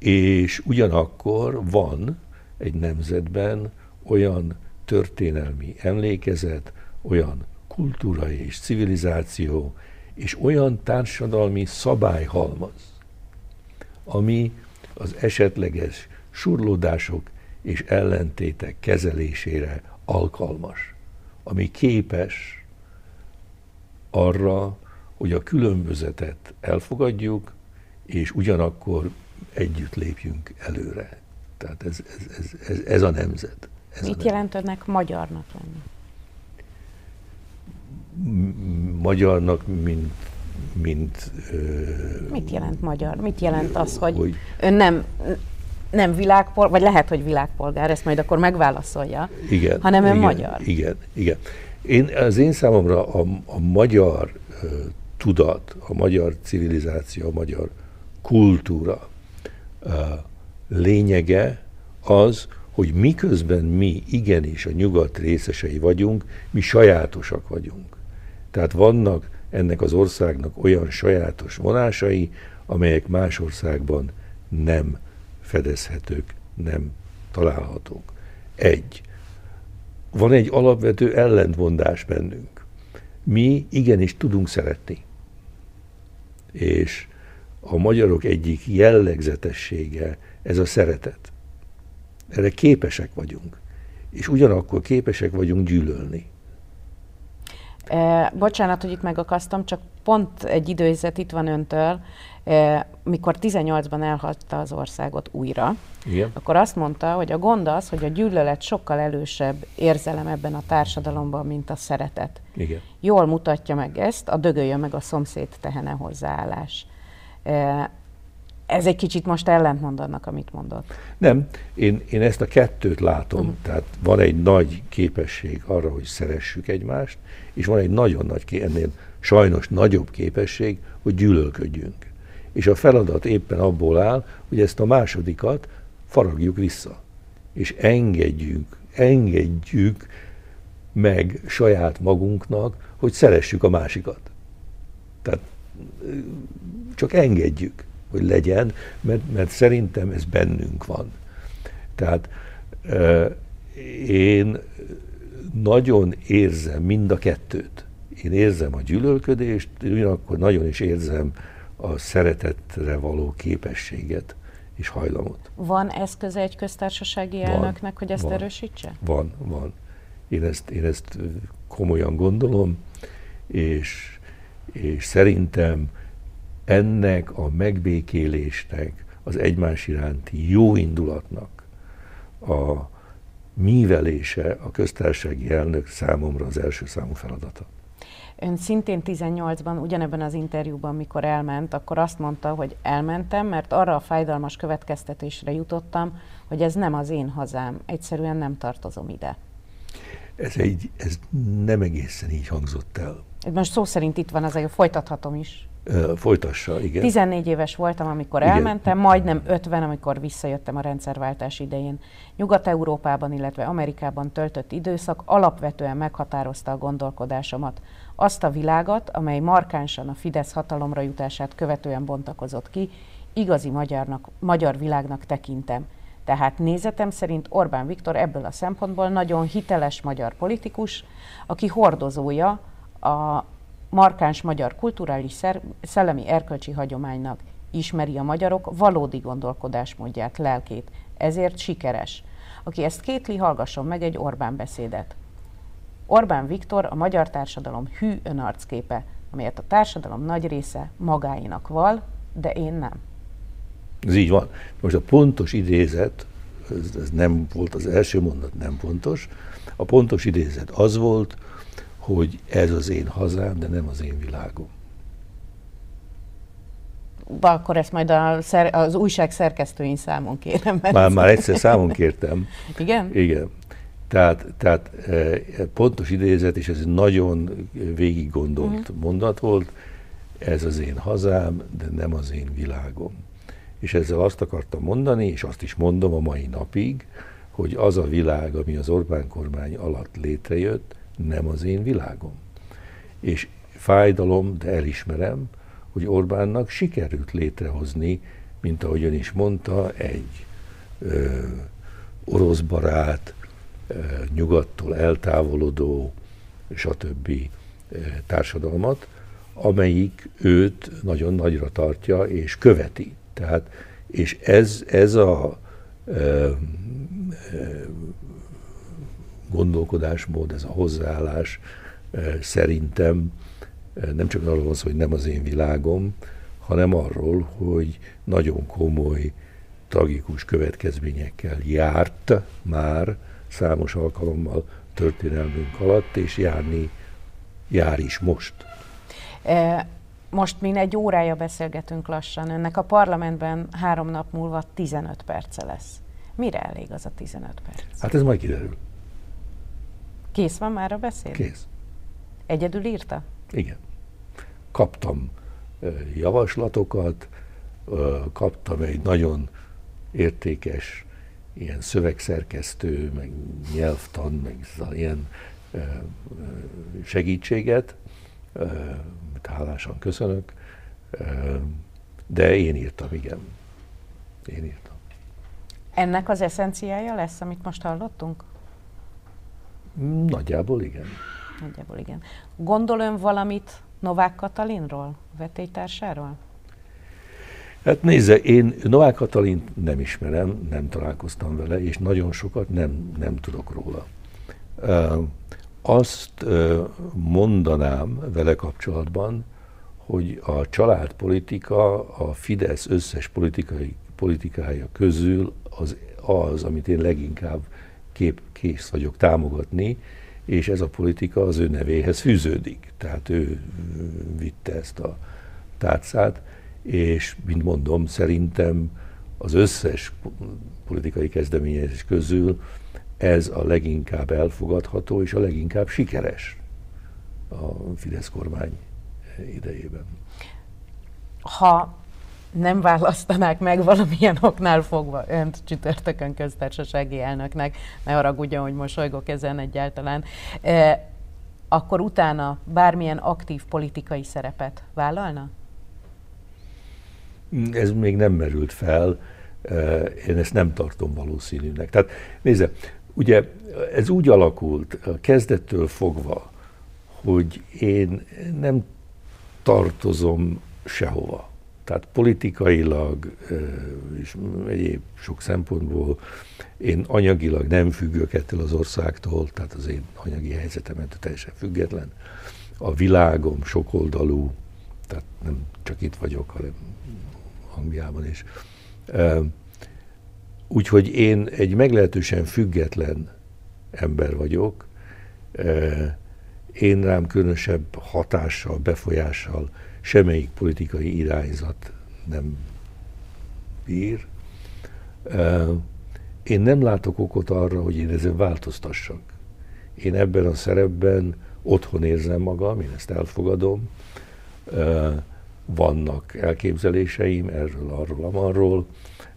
és ugyanakkor van egy nemzetben olyan történelmi emlékezet, olyan kultúra és civilizáció, és olyan társadalmi szabályhalmaz, ami az esetleges surlódások és ellentétek kezelésére alkalmas, ami képes arra, hogy a különbözetet elfogadjuk, és ugyanakkor együtt lépjünk előre. Tehát ez, ez, ez, ez, ez a nemzet. Ez Mit a jelent önnek magyarnak lenni? Magyarnak, mint... mint Mit jelent magyar? Mit jelent az, hogy, hogy ön nem, nem világpolgár, vagy lehet, hogy világpolgár, ezt majd akkor megválaszolja, igen, hanem ön igen, magyar. Igen, igen. Én, az én számomra a, a magyar uh, tudat, a magyar civilizáció, a magyar kultúra lényege az, hogy miközben mi igenis a nyugat részesei vagyunk, mi sajátosak vagyunk. Tehát vannak ennek az országnak olyan sajátos vonásai, amelyek más országban nem fedezhetők, nem találhatók. Egy. Van egy alapvető ellentmondás bennünk. Mi igenis tudunk szeretni. És a magyarok egyik jellegzetessége ez a szeretet. Erre képesek vagyunk. És ugyanakkor képesek vagyunk gyűlölni. E, bocsánat, hogy itt megakasztom, csak pont egy időzet itt van öntől, e, mikor 18-ban elhagyta az országot újra, Igen. akkor azt mondta, hogy a gond az, hogy a gyűlölet sokkal elősebb érzelem ebben a társadalomban, mint a szeretet. Igen. Jól mutatja meg ezt, a dögöljön meg a szomszéd tehene hozzáállás. Ez egy kicsit most ellentmond annak, amit mondott. Nem, én, én ezt a kettőt látom. Uh-huh. Tehát van egy nagy képesség arra, hogy szeressük egymást, és van egy nagyon nagy, ennél sajnos nagyobb képesség, hogy gyűlölködjünk. És a feladat éppen abból áll, hogy ezt a másodikat faragjuk vissza. És engedjünk, engedjük meg saját magunknak, hogy szeressük a másikat. Tehát csak engedjük hogy legyen, mert, mert szerintem ez bennünk van. Tehát én nagyon érzem mind a kettőt. Én érzem a gyűlölködést, ugyanakkor nagyon is érzem a szeretetre való képességet és hajlamot. Van eszköze egy köztársasági elnöknek, van, hogy ezt van, erősítse? Van, van. Én ezt, én ezt komolyan gondolom, és, és szerintem ennek a megbékélésnek, az egymás iránti jó indulatnak a mívelése a köztársasági elnök számomra az első számú feladata. Ön szintén 18-ban, ugyanebben az interjúban, mikor elment, akkor azt mondta, hogy elmentem, mert arra a fájdalmas következtetésre jutottam, hogy ez nem az én hazám, egyszerűen nem tartozom ide. Ez, egy, ez nem egészen így hangzott el. Most szó szerint itt van, azért folytathatom is. Folytassa, igen. 14 éves voltam, amikor igen. elmentem, majdnem 50, amikor visszajöttem a rendszerváltás idején. Nyugat-Európában, illetve Amerikában töltött időszak alapvetően meghatározta a gondolkodásomat. Azt a világot, amely markánsan a Fidesz hatalomra jutását követően bontakozott ki, igazi magyarnak, magyar világnak tekintem. Tehát nézetem szerint Orbán Viktor ebből a szempontból nagyon hiteles magyar politikus, aki hordozója a markáns magyar kulturális szellemi erkölcsi hagyománynak ismeri a magyarok valódi gondolkodásmódját, lelkét, ezért sikeres. Aki ezt kétli, hallgasson meg egy Orbán beszédet. Orbán Viktor a magyar társadalom hű önarcképe, amelyet a társadalom nagy része magáinak val, de én nem. Ez így van. Most a pontos idézet, ez, ez nem volt az első mondat, nem pontos. A pontos idézet az volt, hogy ez az én hazám, de nem az én világom. akkor ezt majd a szer, az újság szerkesztőin számon kérem. Már, már egyszer számon kértem. Igen? Igen. Tehát, tehát e, pontos idézet, és ez egy nagyon végig gondolt uh-huh. mondat volt, ez az én hazám, de nem az én világom. És ezzel azt akartam mondani, és azt is mondom a mai napig, hogy az a világ, ami az Orbán kormány alatt létrejött, nem az én világom. És fájdalom, de elismerem, hogy Orbánnak sikerült létrehozni, mint ahogy ön is mondta, egy ö, orosz barát, ö, nyugattól eltávolodó, stb. Társadalmat, amelyik őt nagyon nagyra tartja és követi. Tehát, és ez, ez a ö, ö, gondolkodásmód, ez a hozzáállás ö, szerintem nem csak arról van szó, hogy nem az én világom, hanem arról, hogy nagyon komoly, tragikus következményekkel járt már számos alkalommal történelmünk alatt, és járni jár is most. E, most mi egy órája beszélgetünk lassan. Ennek a parlamentben három nap múlva 15 perce lesz. Mire elég az a 15 perc? Hát ez majd kiderül. Kész van már a beszéd? Kész. Egyedül írta? Igen. Kaptam javaslatokat, kaptam egy nagyon értékes ilyen szövegszerkesztő, meg nyelvtan, meg ilyen segítséget, hálásan köszönök, de én írtam, igen. Én írtam. Ennek az eszenciája lesz, amit most hallottunk? Nagyjából igen. Nagyjából igen. Gondol ön valamit Novák Katalinról, vetélytársáról? Hát nézze, én Novák Katalint nem ismerem, nem találkoztam vele, és nagyon sokat nem, nem tudok róla. Azt mondanám vele kapcsolatban, hogy a családpolitika a Fidesz összes politikai, politikája közül az, az amit én leginkább kép, kész vagyok támogatni, és ez a politika az ő nevéhez fűződik. Tehát ő vitte ezt a tárcát, és, mint mondom, szerintem az összes politikai kezdeményezés közül ez a leginkább elfogadható és a leginkább sikeres a Fidesz kormány idejében. Ha nem választanák meg valamilyen oknál fogva önt csütörtökön köztársasági elnöknek, ne haragudjon, hogy mosolygok ezen egyáltalán, e, akkor utána bármilyen aktív politikai szerepet vállalna? Ez még nem merült fel, e, én ezt nem tartom valószínűnek. Tehát nézze, ugye ez úgy alakult kezdettől fogva, hogy én nem tartozom sehova tehát politikailag és egyéb sok szempontból én anyagilag nem függök ettől az országtól, tehát az én anyagi helyzetemet teljesen független. A világom sokoldalú, tehát nem csak itt vagyok, hanem Angliában is. Úgyhogy én egy meglehetősen független ember vagyok. Én rám különösebb hatással, befolyással semmelyik politikai irányzat nem bír. Én nem látok okot arra, hogy én ezen változtassak. Én ebben a szerepben otthon érzem magam, én ezt elfogadom. Vannak elképzeléseim erről, arról, amarról.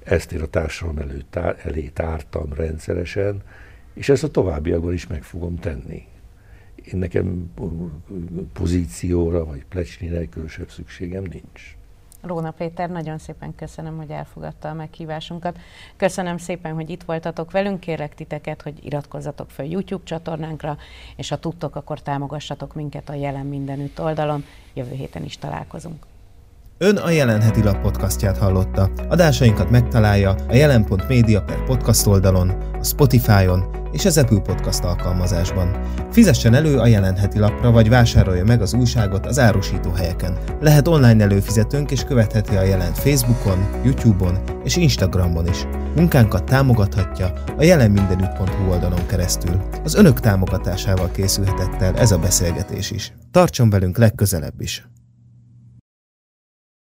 Ezt én a társadalom előtt, elé tártam rendszeresen, és ezt a továbbiakban is meg fogom tenni én nekem pozícióra vagy plecsnire különösebb szükségem nincs. Róna Péter, nagyon szépen köszönöm, hogy elfogadta a meghívásunkat. Köszönöm szépen, hogy itt voltatok velünk. Kérlek titeket, hogy iratkozzatok fel YouTube csatornánkra, és ha tudtok, akkor támogassatok minket a Jelen Mindenütt oldalon. Jövő héten is találkozunk. Ön a Jelenheti Lap podcastját hallotta. Adásainkat megtalálja a jelen.media per podcast oldalon, a Spotify-on és az Apple Podcast alkalmazásban. Fizessen elő a Jelenheti Lapra, vagy vásárolja meg az újságot az árusító helyeken. Lehet online előfizetőnk és követheti a jelent Facebookon, YouTube-on és Instagramon is. Munkánkat támogathatja a jelenmindenütt.hu oldalon keresztül. Az önök támogatásával készülhetett el ez a beszélgetés is. Tartson velünk legközelebb is!